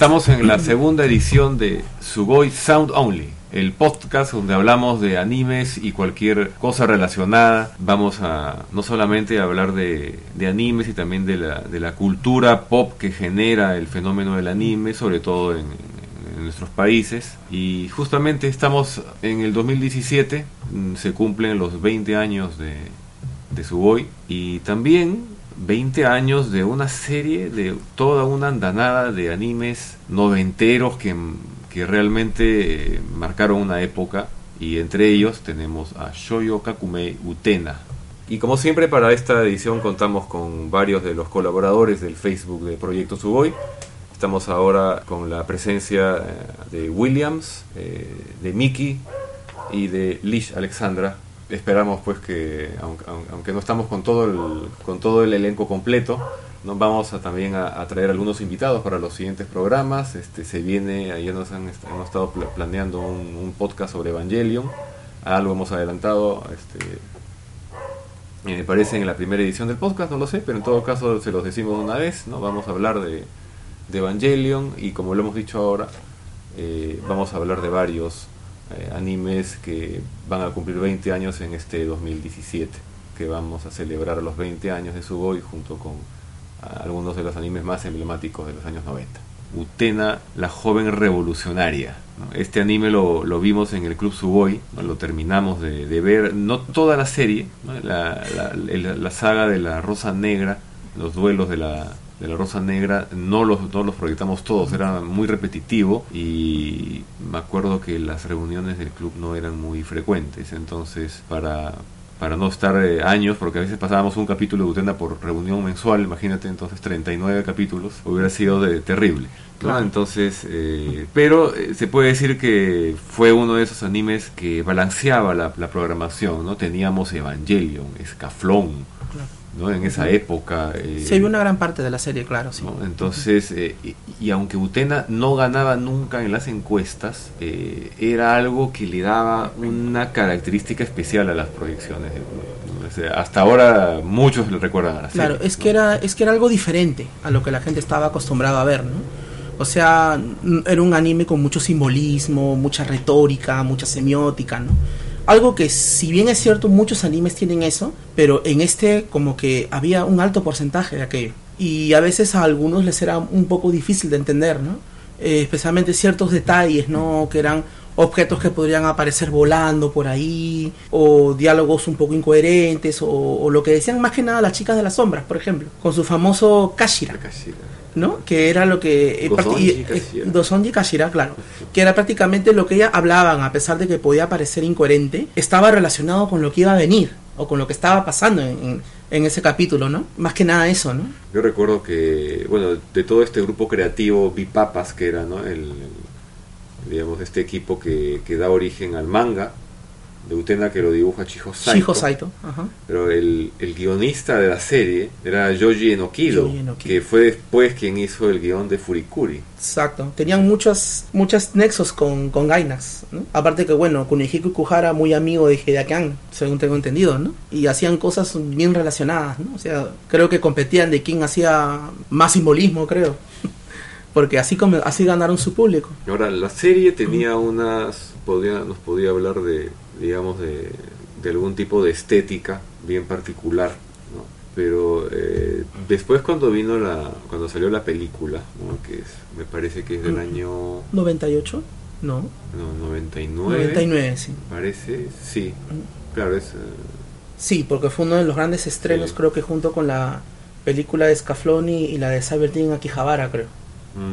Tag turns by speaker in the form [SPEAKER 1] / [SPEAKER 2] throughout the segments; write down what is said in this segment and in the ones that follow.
[SPEAKER 1] Estamos en la segunda edición de Sugoi Sound Only, el podcast donde hablamos de animes y cualquier cosa relacionada. Vamos a no solamente hablar de, animes y también de la, cultura pop que genera el fenómeno del anime, sobre todo en, nuestros países. Y justamente estamos en el 2017, mm, se cumplen los 20 años de, de y también 20 años de una serie, de toda una andanada de animes noventeros que, que realmente eh, marcaron una época y entre ellos tenemos a Shoyo Kakumei Utena. Y como siempre para esta edición contamos con varios de los colaboradores del Facebook de Proyecto Sugoi. Estamos ahora con la presencia eh, de Williams, eh, de Miki y de Lish Alexandra, esperamos pues que aunque, no estamos con todo el, con todo el elenco completo nos vamos a, también a, traer algunos invitados para los siguientes programas. Este se viene ayer nos han hemos estado planeando un, podcast sobre Evangelion. Algo hemos adelantado este me parece en la primera edición del podcast no lo sé pero en todo caso se los decimos una vez no vamos a hablar de, de Evangelion y como lo hemos dicho ahora eh, vamos a hablar de varios eh, animes que van a cumplir 20 años en este 2017, que vamos a celebrar los 20 años de Sugoi junto con algunos de los animes más emblemáticos de los años 90. Utena, la joven revolucionaria. Este anime lo, vimos en el Club Sugoi, lo terminamos de, ver, no toda la serie, la saga de la Rosa Negra, los duelos de la, de la Rosa Negra no los, no los proyectamos todos, era muy repetitivo y me acuerdo que las reuniones del club no eran muy frecuentes, entonces para, para no estar eh, años, porque a veces pasábamos un capítulo de Utena por reunión mensual, imagínate entonces 39 capítulos, hubiera sido de, terrible. Entonces, eh, pero eh, se puede decir que fue uno de esos animes que balanceaba la, la programación, ¿no? Teníamos Evangelion, Escaflón, ¿no? en esa época.
[SPEAKER 2] Eh, Se vio una gran parte de la serie, claro. Sí.
[SPEAKER 1] Entonces, eh, y, aunque Utena no ganaba nunca en las encuestas, eh, era algo que le daba una característica especial a las proyecciones. hasta ahora muchos lo recuerdan a la
[SPEAKER 2] Claro, es, que era, es que era algo diferente a lo que la gente estaba acostumbrada a ver, ¿no? O sea, era un anime con mucho simbolismo, mucha retórica, mucha semiótica, ¿no? Algo que si bien es cierto muchos animes tienen eso, pero en este como que había un alto porcentaje de aquello. Y a veces a algunos les era un poco difícil de entender, ¿no? Eh, especialmente ciertos detalles, ¿no? Que eran objetos que podrían aparecer volando por ahí, o diálogos un poco incoherentes, o, lo que decían más que nada las chicas de las sombras, por ejemplo, con su famoso Kashira. ¿No? Que era lo que... Eh, Dosonji eh, Kashira, claro. Que era prácticamente lo que ella hablaban, a pesar de que podía parecer incoherente, estaba relacionado con lo que iba a venir, o con lo que estaba pasando en, en ese capítulo, ¿no? Más que nada eso, ¿no?
[SPEAKER 1] Yo recuerdo que, bueno, de todo este grupo creativo, Bipapas, que era, ¿no? El, digamos, este equipo que, que da origen al manga, de Utena que lo dibuja Chiho Saito.
[SPEAKER 2] Saito, ajá.
[SPEAKER 1] Pero el, el, guionista de la serie era Yoji Enokido, que fue después quien hizo el guion de Furikuri.
[SPEAKER 2] Exacto. Tenían muchos, muchos nexos con, con Gainax, ¿no? Aparte que, bueno, Kunihiko Kuhara muy amigo de Hideaki según tengo entendido, ¿no? Y hacían cosas bien relacionadas, ¿no? O sea, creo que competían de quién hacía más simbolismo, creo. Porque así, como, así ganaron su público.
[SPEAKER 1] Ahora, la serie tenía unas... Podía, nos podía hablar de digamos, de, algún tipo de estética bien particular, ¿no? Pero eh, después cuando vino la, cuando salió la película, que me parece que es del mm. año...
[SPEAKER 2] 98, no.
[SPEAKER 1] No, 99.
[SPEAKER 2] 99, sí.
[SPEAKER 1] Parece, sí. Mm. Claro, es... Eh,
[SPEAKER 2] sí, porque fue uno de los grandes estrenos, creo que junto con la película de Scafloni y la de Cyberteam Akihabara, creo.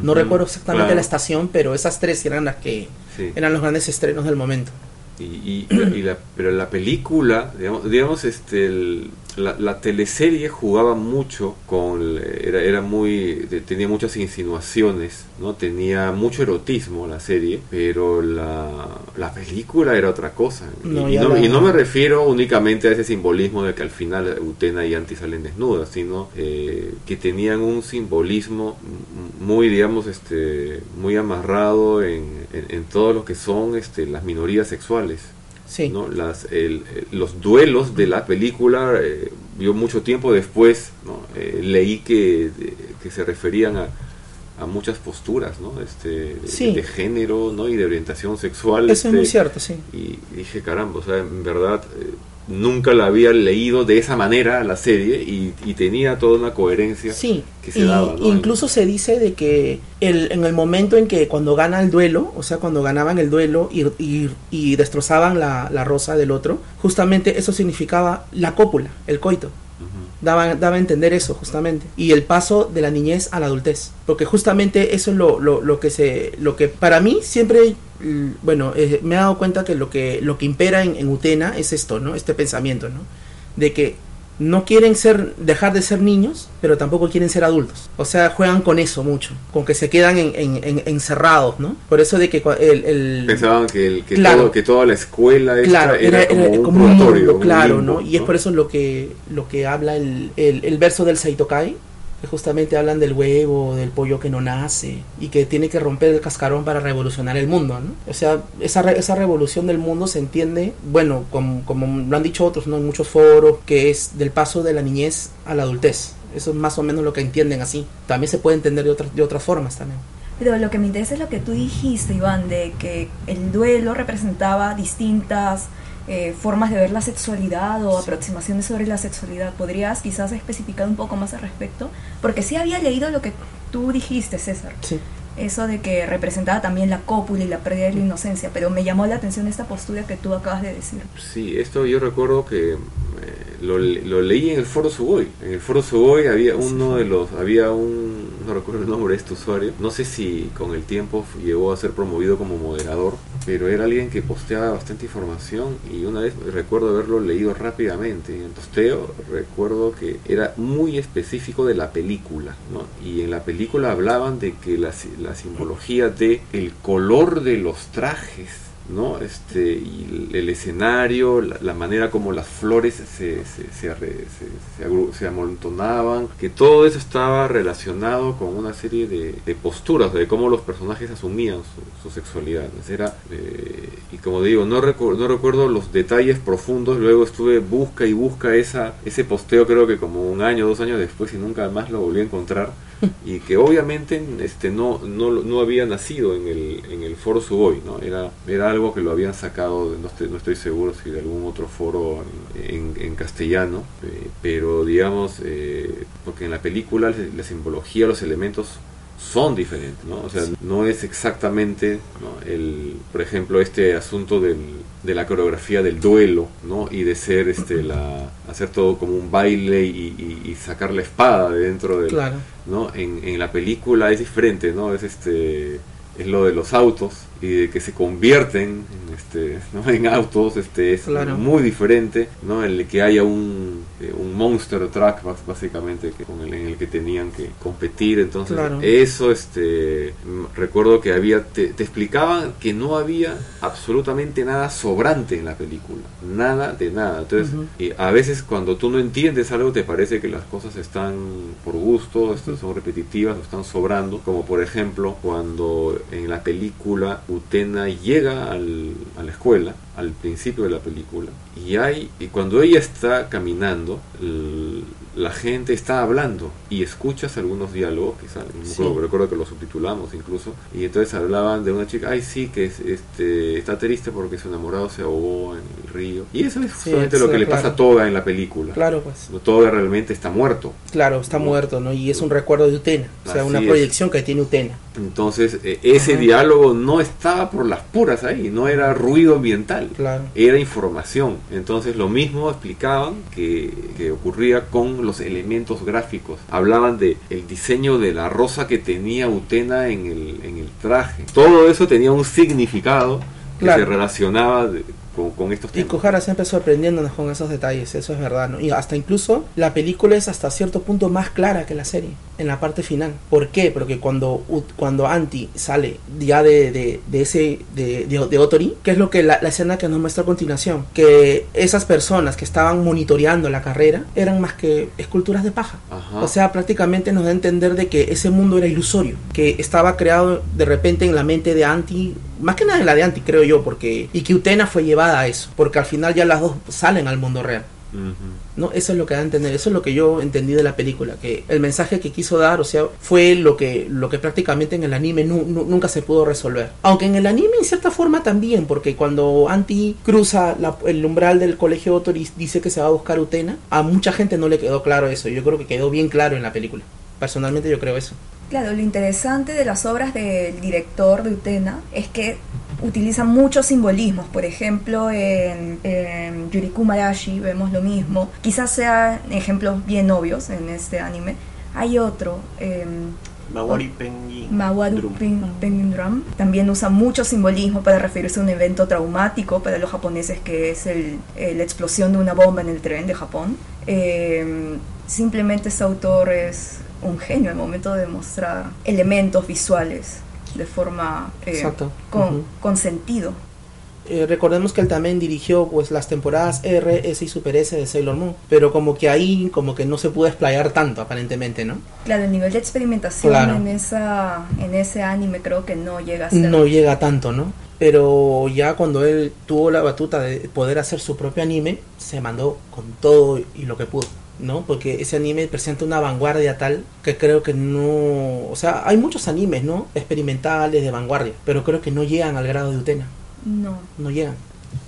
[SPEAKER 2] No recuerdo exactamente la estación, pero esas tres eran las que eran los grandes estrenos del momento.
[SPEAKER 1] Y, la, pero la película, digamos, digamos este, la, teleserie jugaba mucho con, era, era muy, tenía muchas insinuaciones, no, tenía mucho erotismo la serie, pero la, la película era otra cosa. y, no, y, no, me refiero únicamente a ese simbolismo de que al final Utena y Anti salen desnudas, sino eh, que tenían un simbolismo muy, digamos, este, muy amarrado en, en, todo lo que son este, las minorías sexuales. ¿No? Las, los duelos de la película, eh, yo mucho tiempo después ¿no? Eh, leí que, que, se referían a, a muchas posturas, ¿no? Este, de,
[SPEAKER 2] Sí.
[SPEAKER 1] de género, ¿no? Y de orientación sexual.
[SPEAKER 2] Eso es muy
[SPEAKER 1] este,
[SPEAKER 2] cierto, sí.
[SPEAKER 1] Y dije, caramba, o sea, en verdad eh, nunca la había leído de esa manera la serie y, y tenía toda una coherencia.
[SPEAKER 2] Sí,
[SPEAKER 1] que se
[SPEAKER 2] y
[SPEAKER 1] daba, ¿no?
[SPEAKER 2] incluso se dice de que el, en el momento en que cuando gana el duelo, o sea, cuando ganaban el duelo y, y- y destrozaban la, la rosa del otro, justamente eso significaba la cópula, el coito. Daba, daba a entender eso, justamente. Y el paso de la niñez a la adultez. Porque justamente eso es lo, lo, lo que se. lo que para mí siempre. Bueno, eh, me he dado cuenta que lo que, lo que impera en, en Utena es esto, ¿no? Este pensamiento, ¿no? De que no quieren ser, dejar de ser niños, pero tampoco quieren ser adultos. O sea, juegan con eso mucho, con que se quedan en, en- en- encerrados, ¿no? Por eso de que el, el-
[SPEAKER 1] Pensaban que, el, que,
[SPEAKER 2] Claro.
[SPEAKER 1] todo- que toda la escuela
[SPEAKER 2] claro,
[SPEAKER 1] era,
[SPEAKER 2] era,
[SPEAKER 1] como
[SPEAKER 2] era
[SPEAKER 1] un
[SPEAKER 2] como un
[SPEAKER 1] un
[SPEAKER 2] claro,
[SPEAKER 1] limbo,
[SPEAKER 2] ¿no? Y es por eso lo que, lo que habla el, el, el verso del Seitokai, que justamente hablan del huevo, del pollo que no nace, y que tiene que romper el cascarón para revolucionar el mundo. O sea, esa, re- esa revolución del mundo se entiende, bueno, como, como lo han dicho otros, ¿no? En muchos foros, que es del paso de la niñez a la adultez. Eso es más o menos lo que entienden así. También se puede entender de otras, de otras formas también.
[SPEAKER 3] Pero lo que me interesa es lo que tú dijiste, Iván, de que el duelo representaba distintas eh, formas de ver la sexualidad o
[SPEAKER 2] Sí.
[SPEAKER 3] aproximaciones sobre la sexualidad. ¿Podrías quizás especificar un poco más al respecto? Porque sí había leído lo que tú dijiste, César.
[SPEAKER 2] Sí.
[SPEAKER 3] Eso de que representaba también la cópula y la pérdida de la inocencia, pero me llamó la atención esta postura que tú acabas de decir.
[SPEAKER 1] Sí, esto yo recuerdo que eh, lo, le- lo leí en el foro Sugoi. En el foro Sugoi había uno de los, había un, no recuerdo el nombre de este usuario, no sé si con el tiempo llegó a ser promovido como moderador, pero era alguien que posteaba bastante información y una vez recuerdo haberlo leído rápidamente. En el posteo recuerdo que era muy específico de la película, ¿no? Y en la película hablaban de que la, la simbología de el color de los trajes ¿no? Este, y el, escenario, la, la manera como las flores se, se, se, se- amontonaban, que todo eso estaba relacionado con una serie de, de posturas, de cómo los personajes asumían su, sexualidad. Era, eh, y como digo, no, recu- no recuerdo los detalles profundos, luego estuve busca y busca esa, ese posteo creo que como un año, dos años después y nunca más lo volví a encontrar y que obviamente este no no, no había nacido en el, en el foro Sugoi, ¿no? Era, era algo que lo habían sacado, no estoy, no estoy seguro si de algún otro foro en, en- castellano, eh, pero digamos, eh, porque en la película la, la simbología, los elementos son diferentes, ¿no? O sea, no es exactamente, ¿no? el, por ejemplo, este asunto del, de la coreografía del duelo, ¿no? Y de ser, este, la, hacer todo como un baile y, y- y sacar la espada de dentro del,
[SPEAKER 2] Claro.
[SPEAKER 1] ¿no? En, en la película es diferente, ¿no? Es este es lo de los autos y de que se convierten en, este, ¿no? en autos, este es
[SPEAKER 2] Claro.
[SPEAKER 1] muy diferente, ¿no? En el que haya un, eh, un monster truck básicamente que con el, en el que tenían que competir, entonces
[SPEAKER 2] Claro.
[SPEAKER 1] eso este recuerdo que había te, te explicaban que no había absolutamente nada sobrante en la película, nada de nada. Entonces, a veces cuando tú no entiendes algo te parece que las cosas están por gusto, esto- son repetitivas o están sobrando, como por ejemplo cuando en la película Utena llega al- a la escuela, al principio de la película, y hay y cuando ella está caminando, la gente está hablando y escuchas algunos diálogos, quizás, no
[SPEAKER 2] Sí.
[SPEAKER 1] recuerdo que los subtitulamos incluso, y entonces hablaban de una chica, ay sí, que es, este, está triste porque su enamorado se ahogó en el río. Y eso es
[SPEAKER 2] Sí,
[SPEAKER 1] justamente lo
[SPEAKER 2] sí,
[SPEAKER 1] que le
[SPEAKER 2] claro.
[SPEAKER 1] pasa a Toga en la película.
[SPEAKER 2] Claro, pues.
[SPEAKER 1] No, Toga realmente está muerto.
[SPEAKER 2] Claro, está muerto, ¿no? Y es un recuerdo de Utena. O sea,
[SPEAKER 1] Así
[SPEAKER 2] una
[SPEAKER 1] es.
[SPEAKER 2] proyección que tiene Utena.
[SPEAKER 1] Entonces, eh, ese
[SPEAKER 2] Ajá.
[SPEAKER 1] diálogo no estaba por las puras ahí, no era ruido ambiental.
[SPEAKER 2] Claro.
[SPEAKER 1] Era información. Entonces lo mismo explicaban que, que ocurría con los elementos gráficos. Hablaban de el diseño de la rosa que tenía Utena en el, en el traje. Todo eso tenía un significado que
[SPEAKER 2] Claro.
[SPEAKER 1] se relacionaba con, con estos
[SPEAKER 2] Y
[SPEAKER 1] temas.
[SPEAKER 2] Kohara siempre sorprendiéndonos con esos detalles, eso es verdad, ¿no? Y hasta incluso la película es hasta cierto punto más clara que la serie, en la parte final. ¿Por qué? Porque cuando, cuando Anti sale ya de, de, de ese, de, de, de Otori, que es lo que la, la escena que nos muestra a continuación, que esas personas que estaban monitoreando la carrera eran más que esculturas de paja.
[SPEAKER 1] Ajá.
[SPEAKER 2] O sea, prácticamente nos da a entender de que ese mundo era ilusorio, que estaba creado de repente en la mente de Anti, más que nada en la de Anti, creo yo, porque y que Utena fue llevada a eso, porque al final ya las dos salen al mundo real. ¿no? Eso es lo que da a entender, eso es lo que yo entendí de la película, que el mensaje que quiso dar, o sea, fue lo que, lo que prácticamente en el anime nunca se pudo resolver. Aunque en el anime en cierta forma también, porque cuando Anti cruza el umbral del colegio Otoris dice que se va a buscar Utena, a mucha gente no le quedó claro eso, yo creo que quedó bien claro en la película. Personalmente yo creo eso.
[SPEAKER 3] Claro, lo interesante de las obras del director de Utena es que utiliza muchos simbolismos. Por ejemplo, en, Yuriku Marashi vemos lo mismo. Quizás sean ejemplos bien obvios en este anime. Hay otro. Eh,
[SPEAKER 4] Mawari Penguin
[SPEAKER 3] Mawaru Penguin Drum también usa mucho simbolismo para referirse a un evento traumático para los japoneses que es el, la explosión de una bomba en el tren de Japón. Em, simplemente ese autor es un genio al momento de mostrar elementos visuales de forma eh, con, sentido.
[SPEAKER 2] Eh, recordemos que él también dirigió pues las temporadas R, S y Super S de Sailor Moon, pero como que ahí como que no se pudo explayar tanto aparentemente, ¿no?
[SPEAKER 3] Claro, el nivel de experimentación en esa en ese anime creo que no llega a ser.
[SPEAKER 2] No llega tanto, ¿no? Pero ya cuando él tuvo la batuta de poder hacer su propio anime, se mandó con todo y lo que pudo. ¿No? Porque ese anime presenta una vanguardia tal que creo que no... O sea, hay muchos animes, ¿no? Experimentales, de vanguardia, pero creo que no llegan al grado de Utena.
[SPEAKER 3] No.
[SPEAKER 2] No llegan.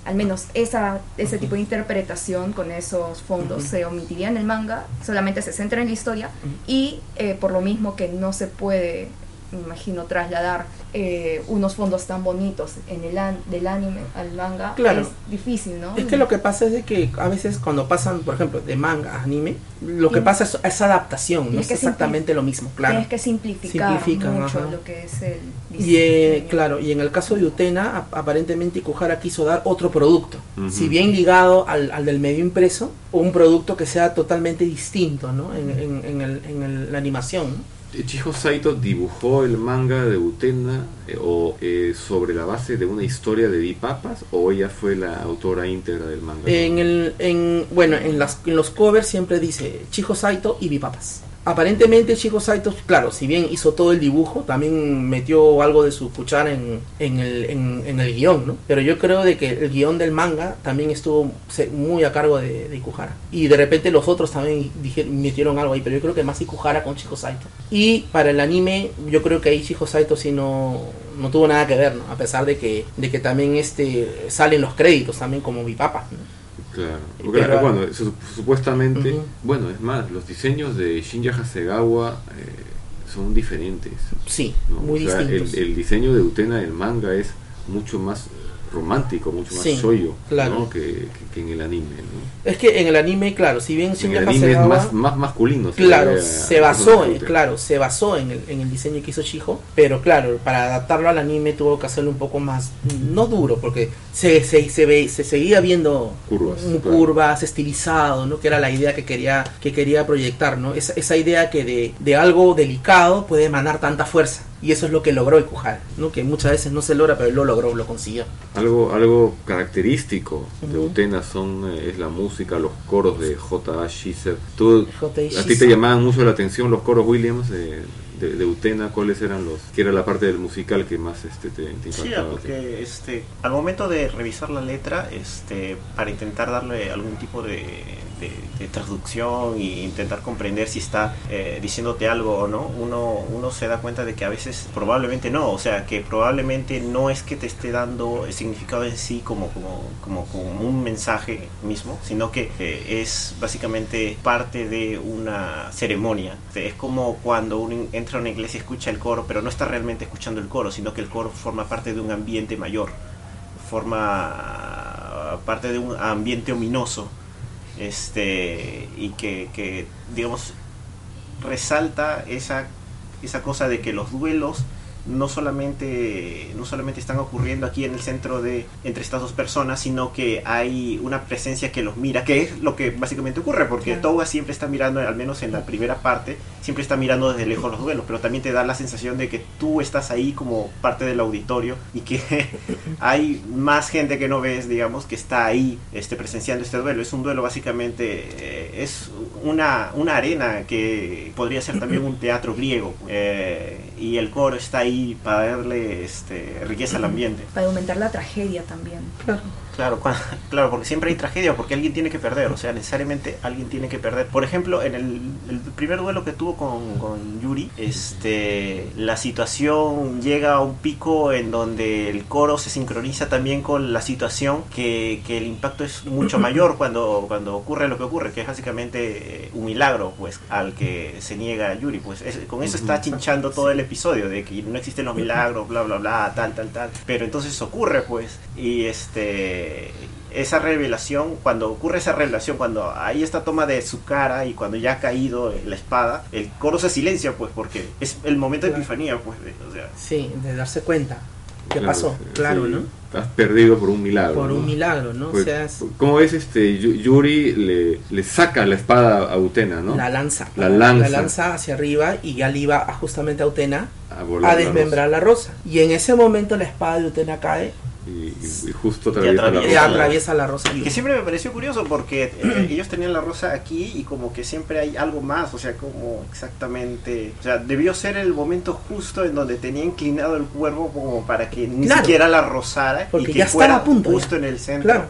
[SPEAKER 3] Al menos esa, ese tipo de interpretación con esos fondos se omitiría en el manga, solamente se centra en la historia y eh, por lo mismo que no se puede me imagino, trasladar eh, unos fondos tan bonitos en el del anime al manga
[SPEAKER 2] claro.
[SPEAKER 3] es difícil, ¿no?
[SPEAKER 2] Es que lo que pasa es de que a veces cuando pasan, por ejemplo, de manga a anime, lo que pasa es esa adaptación, no es exactamente lo mismo, claro.
[SPEAKER 3] Tienes que simplificar mucho lo que es el
[SPEAKER 2] y eh, claro, y en el caso de Utena, aparentemente Ikuhara quiso dar otro producto, si bien ligado al, al, del medio impreso, o un producto que sea totalmente distinto, ¿no? En, en, el, en la animación, ¿no?
[SPEAKER 1] Chiho Saito dibujó el manga de Utena eh, o eh, sobre la base de una historia de Bipapas o ella fue la autora íntegra del manga.
[SPEAKER 2] En el, en, bueno, en, las, en los covers siempre dice Chiho Saito y Bipapas aparentemente Chico Saito, claro, si bien hizo todo el dibujo, también metió algo de su cuchara en, en, el, guion, ¿no? Pero yo creo de que el guion del manga también estuvo muy a cargo de, de Ikuhara. Y de repente los otros también dijeron, metieron algo ahí, pero yo creo que más Ikuhara con Chico Saito. Y para el anime, yo creo que ahí Chico Saito sí no, no tuvo nada que ver, ¿no? A pesar de que, de que también este, salen los créditos también como mi papá, ¿no?
[SPEAKER 1] Claro, porque bueno, supuestamente, bueno, es más, los diseños de Shinja Hasegawa eh, son diferentes.
[SPEAKER 2] Sí, muy distintos.
[SPEAKER 1] El, el, diseño de Utena del manga es mucho más romántico, mucho más sí, claro. que, en el anime.
[SPEAKER 2] Es que en el anime, claro, si bien
[SPEAKER 1] en el anime es más, más masculino.
[SPEAKER 2] Claro, se, basó, en, claro, se basó en el, en el diseño que hizo Shijo, pero claro, para adaptarlo al anime tuvo que hacerlo un poco más, no duro, porque se, se, se, ve, se seguía viendo
[SPEAKER 1] curvas,
[SPEAKER 2] curvas estilizado, ¿no? que era la idea que quería, que quería proyectar, ¿no? esa, esa idea que de, de algo delicado puede emanar tanta fuerza. Y eso es lo que logró Ikuhara, ¿no? que muchas veces no se logra, pero él lo logró, lo consiguió.
[SPEAKER 1] Algo, algo característico de Utena son, eh, es la música, los coros de J.A. Schieser. ¿Tú, ¿A ti te llamaban mucho la atención los coros Williams de, de, Utena? ¿Cuáles eran los? que era la parte del musical que más este, te, te impactaba?
[SPEAKER 4] Sí, porque este, al momento de revisar la letra, este, para intentar darle algún tipo de de, traducción e intentar comprender si está eh, diciéndote algo o no, uno, uno se da cuenta de que a veces probablemente no, o sea, que probablemente no es que te esté dando el significado en sí como, como, como, como un mensaje mismo, sino que eh, es básicamente parte de una ceremonia. Es como cuando uno entra a una iglesia y escucha el coro, pero no está realmente escuchando el coro, sino que el coro forma parte de un ambiente mayor, forma parte de un ambiente ominoso este y que, que digamos resalta esa esa cosa de que los duelos no solamente, no solamente están ocurriendo aquí en el centro de entre estas dos personas, sino que hay una presencia que los mira, que es lo que básicamente ocurre, porque Toga siempre está mirando, al menos en la primera parte, siempre está mirando desde lejos los duelos, pero también te da la sensación de que tú estás ahí como parte del auditorio y que hay más gente que no ves, digamos, que está ahí este, presenciando este duelo. Es un duelo básicamente, eh, es una, una arena que podría ser también un teatro griego. Eh, y el coro está ahí para darle este, riqueza al ambiente.
[SPEAKER 3] Para aumentar la tragedia también.
[SPEAKER 2] Claro.
[SPEAKER 4] Claro, claro, porque siempre hay tragedia, porque alguien tiene que perder, o sea, necesariamente alguien tiene que perder. Por ejemplo, en el, el primer duelo que tuvo con, con Yuri, este, la situación llega a un pico en donde el coro se sincroniza también con la situación, que, que el impacto es mucho mayor cuando, cuando ocurre lo que ocurre, que es básicamente eh, un milagro, pues, al que se niega Yuri, pues, es- con eso está chinchando todo el episodio, de que no existen los milagros, bla, bla, bla, tal, tal, tal. Pero entonces ocurre, pues, y este esa revelación, cuando ocurre esa revelación, cuando hay esta toma de su cara y cuando ya ha caído la espada, el coro se silencia, pues, porque es el momento de epifanía, pues, de- o sea,
[SPEAKER 2] Sí, de darse cuenta. ¿Qué
[SPEAKER 1] Claro,
[SPEAKER 2] pasó?
[SPEAKER 1] sí,
[SPEAKER 2] Claro,
[SPEAKER 1] sí,
[SPEAKER 2] ¿no?
[SPEAKER 1] Has perdido por un milagro.
[SPEAKER 2] Por
[SPEAKER 1] ¿no?
[SPEAKER 2] un milagro, ¿no?
[SPEAKER 1] Pues,
[SPEAKER 2] o sea, es
[SPEAKER 1] ¿Cómo es este? Yu- Yuri le, le saca la espada a Utena, ¿no?
[SPEAKER 2] la lanza.
[SPEAKER 1] La lanza.
[SPEAKER 2] La lanza hacia arriba y ya le iba a- justamente a Utena
[SPEAKER 1] A
[SPEAKER 2] a
[SPEAKER 1] la
[SPEAKER 2] desmembrar la rosa. Y en ese momento la espada de Utena cae
[SPEAKER 1] Y, justo atraviesa
[SPEAKER 4] atraviesa
[SPEAKER 1] la
[SPEAKER 2] y
[SPEAKER 1] rosa.
[SPEAKER 2] atraviesa la rosa.
[SPEAKER 4] Y que siempre me pareció curioso porque eh, ellos tenían la rosa aquí y como que siempre hay algo más, o sea, como exactamente, o sea, debió ser el momento justo en donde tenía inclinado el cuervo como para que ni
[SPEAKER 2] Claro.
[SPEAKER 4] siquiera la rozara
[SPEAKER 2] Porque
[SPEAKER 4] y que
[SPEAKER 2] ya estaba
[SPEAKER 4] fuera
[SPEAKER 2] a punto,
[SPEAKER 4] justo
[SPEAKER 2] ya.
[SPEAKER 4] en el centro,
[SPEAKER 2] Claro,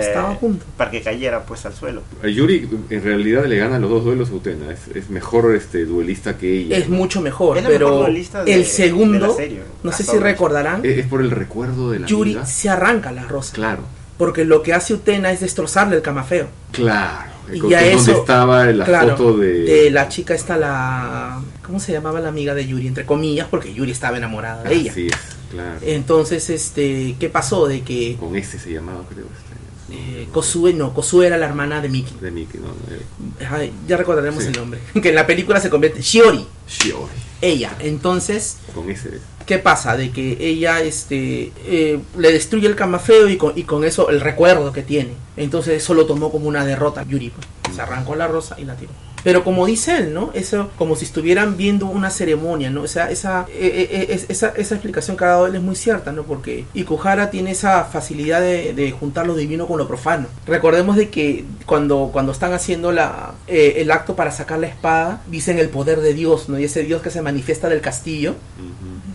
[SPEAKER 2] estaba a punto.
[SPEAKER 4] para que cayera pues al suelo.
[SPEAKER 1] A Yuri en realidad le gana los dos duelos a Utena. Es, es mejor este duelista que ella.
[SPEAKER 2] Es mucho mejor,
[SPEAKER 4] Es la mejor
[SPEAKER 2] pero
[SPEAKER 4] duelista de-
[SPEAKER 2] el
[SPEAKER 4] de
[SPEAKER 2] segundo,
[SPEAKER 4] la serie,
[SPEAKER 2] no sé
[SPEAKER 4] hasta
[SPEAKER 2] si recordarán,
[SPEAKER 1] Es, por el recuerdo de la
[SPEAKER 2] Yuri se arranca la rosa.
[SPEAKER 1] Claro,
[SPEAKER 2] Porque lo que hace Utena es destrozarle el camafeo.
[SPEAKER 1] claro.
[SPEAKER 2] Y ya
[SPEAKER 1] es donde
[SPEAKER 2] eso-
[SPEAKER 1] estaba la
[SPEAKER 2] claro,
[SPEAKER 1] foto de...
[SPEAKER 2] de la chica esta la ¿cómo se llamaba la amiga de Yuri? Entre comillas, porque Yuri estaba enamorada de ella.
[SPEAKER 1] Así es, claro.
[SPEAKER 2] Entonces, este, ¿qué pasó? De que
[SPEAKER 1] Con ese se llamaba, creo. Este,
[SPEAKER 2] eh, Kosue, no, Kosue era la hermana de Miki.
[SPEAKER 1] De Mickey, no, eh,
[SPEAKER 2] Ay, ya recordaremos
[SPEAKER 1] Sí.
[SPEAKER 2] el nombre. Que en la película se convierte Shiori,
[SPEAKER 1] Shiori.
[SPEAKER 2] ella. Entonces,
[SPEAKER 1] Con ese.
[SPEAKER 2] ¿Qué pasa? De que ella este, eh, le destruye el camafeo y con, y con eso el recuerdo que tiene. Entonces eso lo tomó como una derrota Yuri. pues. Se arrancó la rosa y la tiró. Pero como dice él, ¿no? Eso como si estuvieran viendo una ceremonia, ¿no? O sea, esa, eh, eh, eh, es- esa, esa explicación que ha dado él es muy cierta, ¿no? Porque Ikuhara tiene esa facilidad de, de juntar lo divino con lo profano. Recordemos de que cuando, cuando están haciendo la, eh, el acto para sacar la espada, dicen el poder de Dios, ¿no? Y ese Dios que se manifiesta del castillo.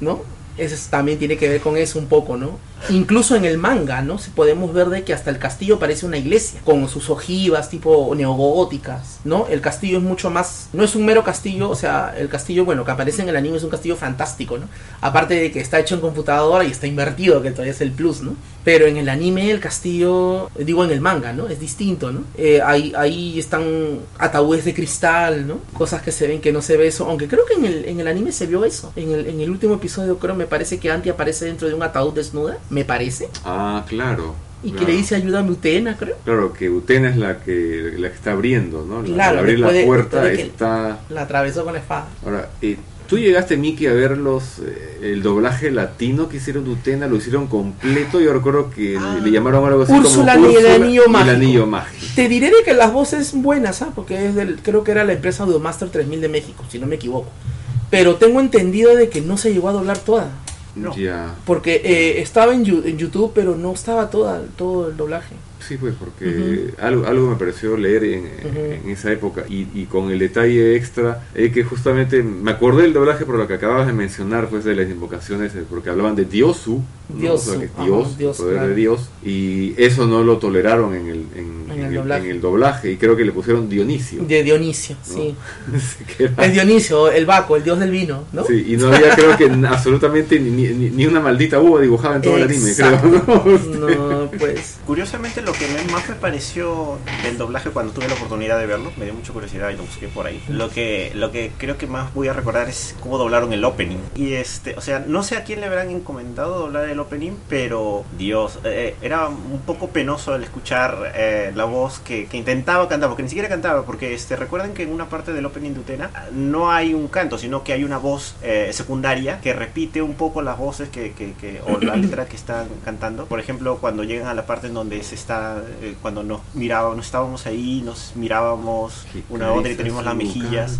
[SPEAKER 2] ¿no? Eso es- también tiene que ver con eso un poco, ¿no? Incluso en el manga, ¿no? Si podemos ver de que hasta el castillo parece una iglesia, con sus ojivas tipo neogóticas, ¿no? El castillo es mucho más, no es un mero castillo, o sea, el castillo, bueno, que aparece en el anime es un castillo fantástico, ¿no? Aparte de que está hecho en computadora y está invertido, que todavía es el plus, ¿no? Pero en el anime el castillo, digo en el manga, ¿no? Es distinto, ¿no? Eh, ahí, ahí están ataúdes de cristal, ¿no? Cosas que se ven que no se ve eso, aunque creo que en el, en el anime se vio eso. En el, en el último episodio creo me parece que Anti aparece dentro de un ataúd desnuda, me parece.
[SPEAKER 1] Ah, claro.
[SPEAKER 2] Y que
[SPEAKER 1] claro.
[SPEAKER 2] le dice ayúdame Utena, creo.
[SPEAKER 1] Claro, que Utena es la que, la que está abriendo, ¿no? La-
[SPEAKER 2] Claro,
[SPEAKER 1] al abrir la puerta
[SPEAKER 2] que-
[SPEAKER 1] está...
[SPEAKER 2] La atravesó con la espada.
[SPEAKER 1] Ahora, eh, ¿tú llegaste, Miki, a ver los, eh, el doblaje latino que hicieron de Utena? Lo hicieron completo. Yo recuerdo que
[SPEAKER 2] Ah.
[SPEAKER 1] le, le llamaron algo así
[SPEAKER 2] Úrsula
[SPEAKER 1] como
[SPEAKER 2] y el anillo
[SPEAKER 1] y el
[SPEAKER 2] mágico.
[SPEAKER 1] anillo mágico.
[SPEAKER 2] Te diré de que las voces buenas, ¿ah? Porque es del, creo que era la empresa Duomaster 3000 de México, si no me equivoco. Pero tengo entendido de que no se llegó a doblar toda.
[SPEAKER 4] No.
[SPEAKER 2] Porque eh, estaba en, en YouTube, pero no estaba toda, todo el doblaje.
[SPEAKER 1] Sí, pues porque algo, algo me pareció leer en,
[SPEAKER 2] Ujú.
[SPEAKER 1] en esa época y, y con el detalle extra eh, que justamente me acordé del doblaje por lo que acababas de mencionar pues de las invocaciones eh, porque hablaban de Diosu, ¿no?
[SPEAKER 2] Diosu,
[SPEAKER 1] O sea, que es
[SPEAKER 2] ajá,
[SPEAKER 1] Dios,
[SPEAKER 2] Dios,
[SPEAKER 1] el poder
[SPEAKER 2] claro.
[SPEAKER 1] de Dios y eso no lo toleraron en el, en,
[SPEAKER 2] En el
[SPEAKER 1] en el doblaje y creo que le pusieron Dionisio.
[SPEAKER 2] De Dionisio,
[SPEAKER 1] ¿no?
[SPEAKER 2] sí.
[SPEAKER 1] Era-
[SPEAKER 2] Es Dionisio, el Baco, el dios del vino, ¿no?
[SPEAKER 1] Sí, y no había creo que absolutamente ni, ni, ni una maldita uva dibujada en todo el anime, creo. ¿no?
[SPEAKER 2] No, pues.
[SPEAKER 4] Curiosamente lo que me- más me pareció del doblaje cuando tuve la oportunidad de verlo, me dio mucha curiosidad y lo busqué por ahí. Lo que, lo que creo que más voy a recordar es cómo doblaron el opening. Y este, o sea, no sé a quién le habrán encomendado doblar el opening, pero Dios, eh, era un poco penoso el escuchar eh, la voz que, que intentaba cantar, porque ni siquiera cantaba, porque este, recuerden que en una parte del opening de Utena no hay un canto, sino que hay una voz eh, secundaria que repite un poco las voces que, que, que- o la letra que están cantando. Por ejemplo, cuando llegan a la parte en donde se está, eh, cuando nos mirábamos, estábamos ahí, nos mirábamos una a otra y teníamos las mejillas.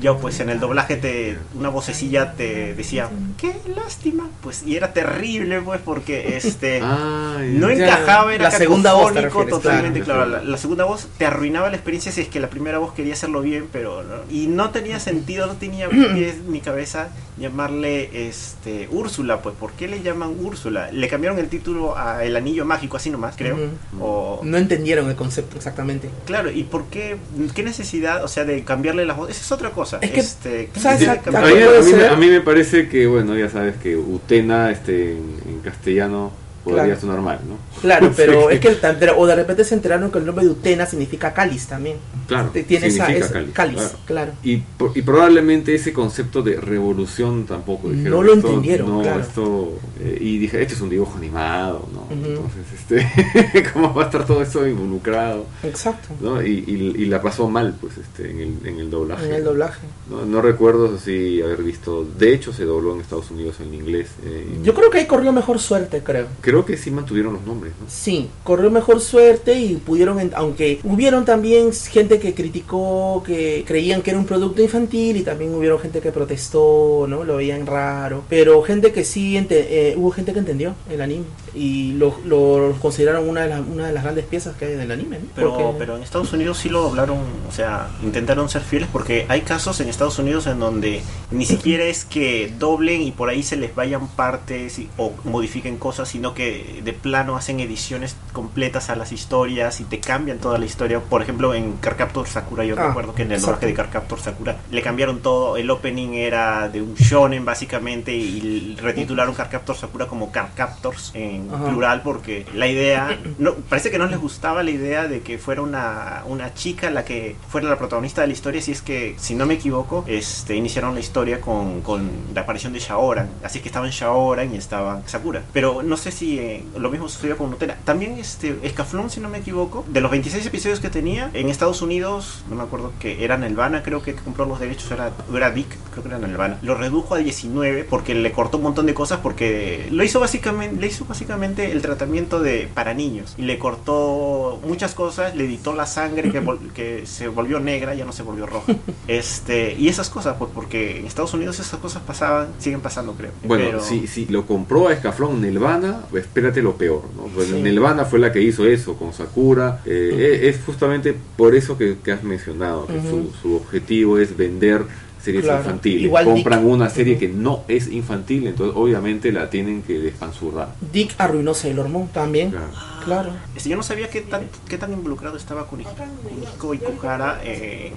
[SPEAKER 4] Yo pues en el doblaje te una vocecilla te decía, "Qué lástima." Pues y era terrible pues porque este
[SPEAKER 1] Ay,
[SPEAKER 4] no encajaba, era
[SPEAKER 2] La segunda voz te
[SPEAKER 4] cacofónico
[SPEAKER 2] refieres,
[SPEAKER 4] totalmente,
[SPEAKER 1] claro.
[SPEAKER 4] claro. La, la segunda voz te arruinaba la experiencia si es que la primera voz quería hacerlo bien, pero no. y no tenía sentido, no tenía pies ni cabeza llamarle este Úrsula, pues ¿por qué le llaman Úrsula? Le cambiaron el título a El Anillo Mágico así nomás, creo. O
[SPEAKER 2] No entendieron el concepto exactamente.
[SPEAKER 4] claro, ¿y por qué qué necesidad, o sea, de cambiarle la voz? Esa es otra cosa.
[SPEAKER 2] Es que,
[SPEAKER 4] este, ¿qué
[SPEAKER 2] ¿sabes?
[SPEAKER 1] A
[SPEAKER 2] a-
[SPEAKER 1] mí, a mí a mí me parece que, bueno, ya sabes que Utena este, en, en castellano podría
[SPEAKER 2] Claro.
[SPEAKER 1] sonar mal, ¿no?
[SPEAKER 2] Claro, pero es que el, tam- o de repente se enteraron que el nombre de Utena significa cáliz también.
[SPEAKER 1] Claro,
[SPEAKER 2] Tiene esa,
[SPEAKER 1] significa
[SPEAKER 2] esa-
[SPEAKER 1] cáliz,
[SPEAKER 2] cáliz,
[SPEAKER 1] claro.
[SPEAKER 2] claro.
[SPEAKER 1] Y, y probablemente ese concepto de revolución tampoco dijeron.
[SPEAKER 2] No lo
[SPEAKER 1] esto-
[SPEAKER 2] entendieron,
[SPEAKER 1] no,
[SPEAKER 2] claro.
[SPEAKER 1] esto, eh, y dije, este es un dibujo animado, ¿no?
[SPEAKER 2] Ujú.
[SPEAKER 1] Entonces, este, ¿cómo va a estar todo esto involucrado?
[SPEAKER 2] Exacto.
[SPEAKER 1] ¿no? Y, y- y la pasó mal, pues, este, en el, en el doblaje.
[SPEAKER 2] En el doblaje.
[SPEAKER 1] No, no recuerdo si haber visto, de hecho se dobló en Estados Unidos en inglés. eh,
[SPEAKER 2] Yo creo que ahí corrió mejor suerte, creo.
[SPEAKER 1] creo que sí mantuvieron los nombres, ¿no?
[SPEAKER 2] Sí, corrió mejor suerte y pudieron, aunque hubieron también gente que criticó, que creían que era un producto infantil y también hubieron gente que protestó, ¿no? Lo veían raro, pero gente que sí, ente- eh, hubo gente que entendió el anime y lo, lo consideraron una de, las, una de las grandes piezas que hay del anime, ¿no?
[SPEAKER 4] Pero,
[SPEAKER 2] Porque-
[SPEAKER 4] pero en Estados Unidos sí lo doblaron, o sea, intentaron ser fieles porque hay casos en Estados Unidos en donde ni siquiera es que doblen y por ahí se les vayan partes y- o modifiquen cosas, sino que de plano hacen ediciones completas a las historias y te cambian toda la historia. Por ejemplo, en Carcaptor Sakura, yo
[SPEAKER 2] Ah,
[SPEAKER 4] recuerdo que en el doblaje de Carcaptor Sakura le cambiaron todo. El opening era de un shonen básicamente y retitularon Carcaptor Sakura como Carcaptors en
[SPEAKER 2] Ajá.
[SPEAKER 4] plural porque la idea, no, parece que no les gustaba la idea de que fuera una, una chica la que fuera la protagonista de la historia, si es que, si no me equivoco, este, iniciaron la historia con, con la aparición de Shaoran, así que estaban Shaoran y estaban Sakura. Pero no sé si eh, lo mismo sucedió con Nutella. También este, Escaflón, si no me equivoco, de los 26 episodios que tenía, en Estados Unidos, no me acuerdo que era Nelvana, creo que compró los derechos, era, era Dick, creo que era Nelvana, lo redujo a 19 porque le cortó un montón de cosas porque lo hizo básicamente, le hizo básicamente el tratamiento de para niños y le cortó muchas cosas, le editó la sangre que, vol- que se volvió negra, ya no se volvió roja. Este, y esas cosas, pues porque en Estados Unidos esas cosas pasaban, siguen pasando, creo.
[SPEAKER 1] Bueno,
[SPEAKER 4] Pero-
[SPEAKER 1] si, si lo compró a Escaflón Nelvana, espérate lo peor, ¿no? Pues
[SPEAKER 2] Sí.
[SPEAKER 1] Nelvana fue la que hizo eso con Sakura. eh,
[SPEAKER 2] Ujú.
[SPEAKER 1] es, es justamente por eso que, que has mencionado, que su, su objetivo es vender series
[SPEAKER 2] Claro.
[SPEAKER 1] infantiles.
[SPEAKER 2] Igual
[SPEAKER 1] Compran una serie que no es infantil, entonces obviamente la tienen que despanzurrar.
[SPEAKER 2] Dick arruinó Sailor Moon también.
[SPEAKER 1] Claro.
[SPEAKER 2] Claro.
[SPEAKER 4] Este, yo no sabía qué tan, qué tan involucrado estaba con Kuniko y Kuhara en,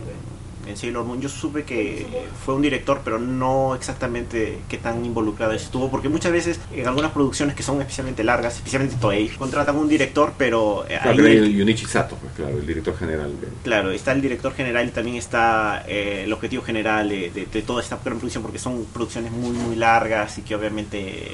[SPEAKER 4] en Sailor Moon. Yo supe que fue un director, pero no exactamente qué tan involucrado estuvo, porque muchas veces en algunas producciones que son especialmente largas, especialmente Toei, contratan un director, pero eh,
[SPEAKER 1] Claro, hay
[SPEAKER 4] el-
[SPEAKER 1] el Yunichi Sato, pues claro, el director general. de-
[SPEAKER 4] Claro, está el director general y también está eh, el objetivo general de, de- de toda esta gran producción, porque son producciones muy, muy largas y que obviamente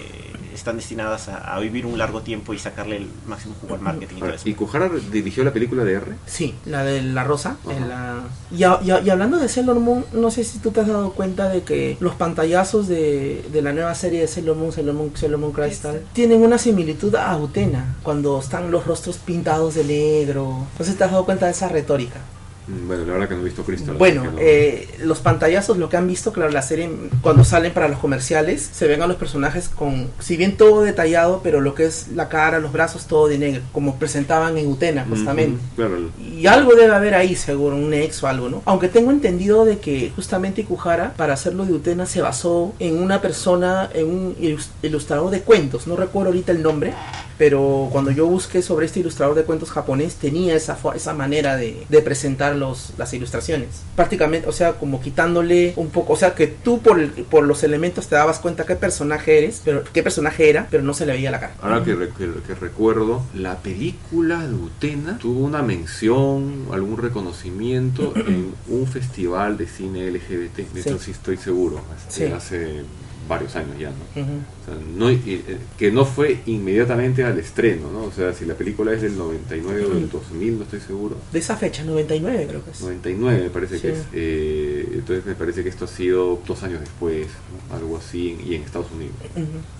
[SPEAKER 4] están destinadas a, a vivir un largo tiempo y sacarle el máximo jugo al marketing y todo eso.
[SPEAKER 1] ¿Y Kuhara dirigió la película de R?
[SPEAKER 2] Sí, la de la rosa. En la... y, a- y a- y hablando de Sailor Moon, no sé si tú te has dado cuenta de que los pantallazos de, de la nueva serie de Sailor Moon, Sailor Moon, Sailor Moon Crystal, tienen una similitud a Utena, cuando están los rostros pintados de negro. No sé si te has dado cuenta de esa retórica.
[SPEAKER 1] Mm, Bueno, la verdad que no he visto Crystal.
[SPEAKER 2] Bueno,
[SPEAKER 1] no-
[SPEAKER 2] eh, los pantallazos, lo que han visto, claro, la serie, cuando salen para los comerciales, se ven a los personajes con, si bien todo detallado, pero lo que es la cara, los brazos, todo de negro, como presentaban en Utena, justamente.
[SPEAKER 1] Ujú, Claro,
[SPEAKER 2] Y algo debe haber ahí, seguro, un nexo o algo, ¿no? Aunque tengo entendido de que justamente Ikuhara, para hacerlo de Utena, se basó en una persona, en un ilus- ilustrador de cuentos, no recuerdo ahorita el nombre, pero cuando yo busqué sobre este ilustrador de cuentos japonés, tenía esa, esa manera de, de presentar los, las ilustraciones. Prácticamente, o sea, como quitándole un poco, o sea, que tú por, el- por los elementos te dabas cuenta qué personaje eres, pero qué personaje era, pero no se le veía la cara.
[SPEAKER 1] Ahora que, que- que recuerdo, la película de Utena tuvo una mención, algún reconocimiento en un festival de cine LGBT. De
[SPEAKER 2] Sí.
[SPEAKER 1] eso sí estoy seguro. Hace,
[SPEAKER 2] Sí.
[SPEAKER 1] hace varios años ya, ¿no? O sea, no- eh, eh, que no fue inmediatamente al estreno, ¿no? O sea, si la película es del 99 o del 2000, no estoy seguro.
[SPEAKER 2] De esa fecha, 99 creo que es.
[SPEAKER 1] 99 me parece que es. Eh, entonces me parece que esto ha sido dos años después, ¿no? algo así, y en Estados Unidos.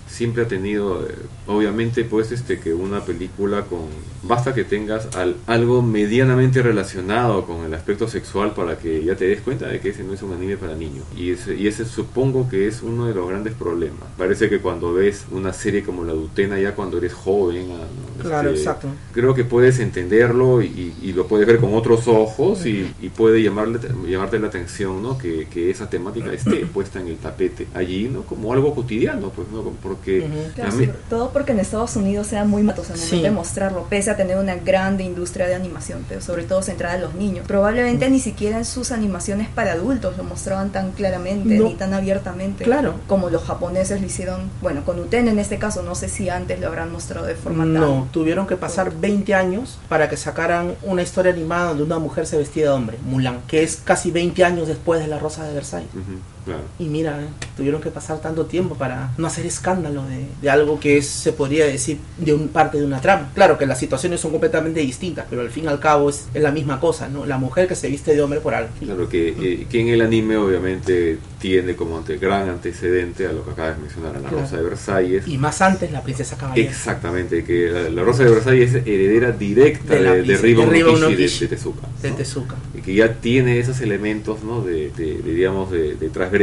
[SPEAKER 1] Siempre ha tenido, eh, obviamente, pues, este que una película con... Basta que tengas al- algo medianamente relacionado con el aspecto sexual para que ya te des cuenta de que ese no es un anime para niños. Y ese, y ese supongo que es uno de los grandes problemas. Parece que cuando ves una serie como la de Utena, ya cuando eres joven... ah, ¿no?
[SPEAKER 2] Claro,
[SPEAKER 1] Este,
[SPEAKER 2] exacto.
[SPEAKER 1] creo que puedes entenderlo y, y lo puedes ver con otros ojos y, y puede llamarle, llamarte la atención ¿no? que, que esa temática esté puesta en el tapete allí no como algo cotidiano pues no porque Mí-
[SPEAKER 3] todo porque en Estados Unidos sea muy matos al momento
[SPEAKER 2] Sí.
[SPEAKER 3] de mostrarlo, pese a tener una grande industria de animación, pero sobre todo centrada en los niños. Probablemente ni siquiera en sus animaciones para adultos lo mostraban tan claramente
[SPEAKER 2] No.
[SPEAKER 3] ni tan abiertamente
[SPEAKER 2] Claro.
[SPEAKER 3] como los japoneses lo hicieron, bueno, con Uten en este caso, no sé si antes lo habrán mostrado de forma tan...
[SPEAKER 2] No, tuvieron que pasar 20 años para que sacaran una historia animada donde una mujer se vestía de hombre, Mulan, que es casi 20 años después de La Rosa de Versalles.
[SPEAKER 1] Ujú, claro
[SPEAKER 2] Y mira, tuvieron que pasar tanto tiempo para no hacer escándalo de, de algo que es, se podría decir, de un parte de una trama. Claro que las situaciones son completamente distintas, pero al fin y al cabo es, es la misma cosa, ¿no? La mujer que se viste de hombre por algo.
[SPEAKER 1] claro que, eh, que en el anime obviamente tiene como ante, gran antecedente a lo que acabas de mencionar a la
[SPEAKER 2] Claro.
[SPEAKER 1] Rosa de Versalles
[SPEAKER 2] Y más antes, la princesa caballero.
[SPEAKER 1] exactamente que la, la Rosa de Versalles es heredera directa
[SPEAKER 2] De la
[SPEAKER 1] de, de,
[SPEAKER 2] de
[SPEAKER 1] Kishi, de, de Tezuka
[SPEAKER 2] De
[SPEAKER 1] ¿no?
[SPEAKER 2] Tezuka.
[SPEAKER 1] y que ya tiene esos elementos ¿no? de, de- de, digamos de, de transgresión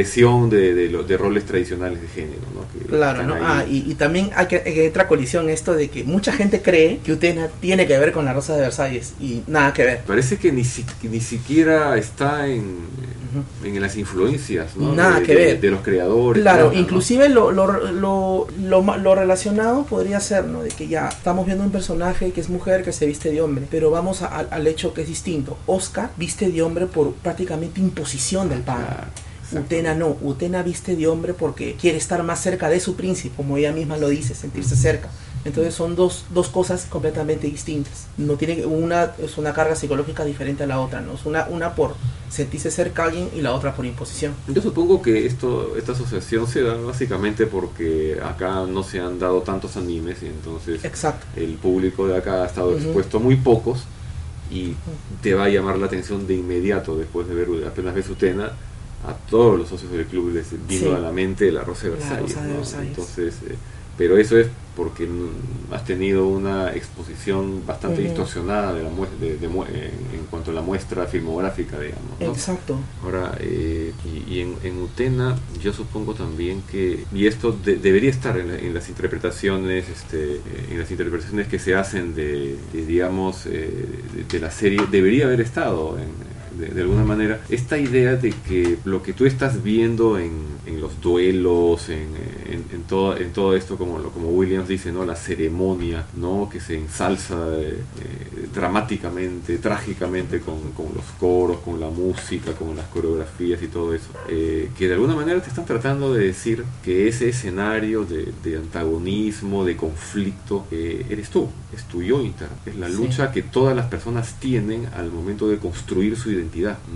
[SPEAKER 1] de, de, lo- de roles tradicionales de género ¿no?
[SPEAKER 2] Claro, ¿no? Ah, y, y también hay que, hay otra colisión esto de que mucha gente cree que Utena tiene que ver con la Rosa de Versalles y nada que ver.
[SPEAKER 1] parece que ni, si- ni siquiera está en, en las influencias ¿no?
[SPEAKER 2] Nada
[SPEAKER 1] de,
[SPEAKER 2] que
[SPEAKER 1] de-
[SPEAKER 2] ver.
[SPEAKER 1] de los creadores
[SPEAKER 2] Claro,
[SPEAKER 1] nada,
[SPEAKER 2] inclusive lo, lo, lo, lo, relacionado podría ser, ¿no? De que ya estamos viendo un personaje que es mujer que se viste de hombre, pero vamos a- al- al hecho que es distinto. Oscar viste de hombre por prácticamente imposición del padre.
[SPEAKER 1] Claro.
[SPEAKER 2] Utena no, Utena viste de hombre porque quiere estar más cerca de su príncipe, como ella misma lo dice, sentirse cerca. Entonces son dos, dos cosas completamente distintas. No tiene una es una carga psicológica diferente a la otra, ¿no? Es una una por sentirse cerca a alguien y la otra por imposición.
[SPEAKER 1] Yo supongo que esto esta asociación se da básicamente porque acá no se han dado tantos animes y entonces
[SPEAKER 2] Exacto.
[SPEAKER 1] el público de acá ha estado expuesto a muy pocos y te va a llamar la atención de inmediato después de ver apenas ves Utena a todos los socios del club les vino
[SPEAKER 2] Sí.
[SPEAKER 1] a la mente la Rosa de
[SPEAKER 2] La
[SPEAKER 1] Versalles, ¿no? Entonces eh, pero eso es porque has tenido una exposición bastante distorsionada de la de- de mue- en, cuanto a la muestra filmográfica digamos ¿no?
[SPEAKER 2] Exacto.
[SPEAKER 1] Ahora, eh, y, y en, en Utena yo supongo también que, y esto de- debería estar en, la- en las interpretaciones, este, eh, en las interpretaciones que se hacen de, digamos, eh, de, de la serie, debería haber estado en- de, de alguna manera, esta idea de que lo que tú estás viendo en, en los duelos, en, en, en todo, en todo esto, como, como Williams dice, ¿no? la ceremonia, ¿no? que se ensalza eh, eh, dramáticamente, trágicamente con, con los coros, con la música, con las coreografías y todo eso, eh, que de alguna manera te están tratando de decir que ese escenario de, de antagonismo, de conflicto, eh, eres tú, es tu yo interno, es la
[SPEAKER 2] Sí.
[SPEAKER 1] lucha que todas las personas tienen al momento de construir su identidad,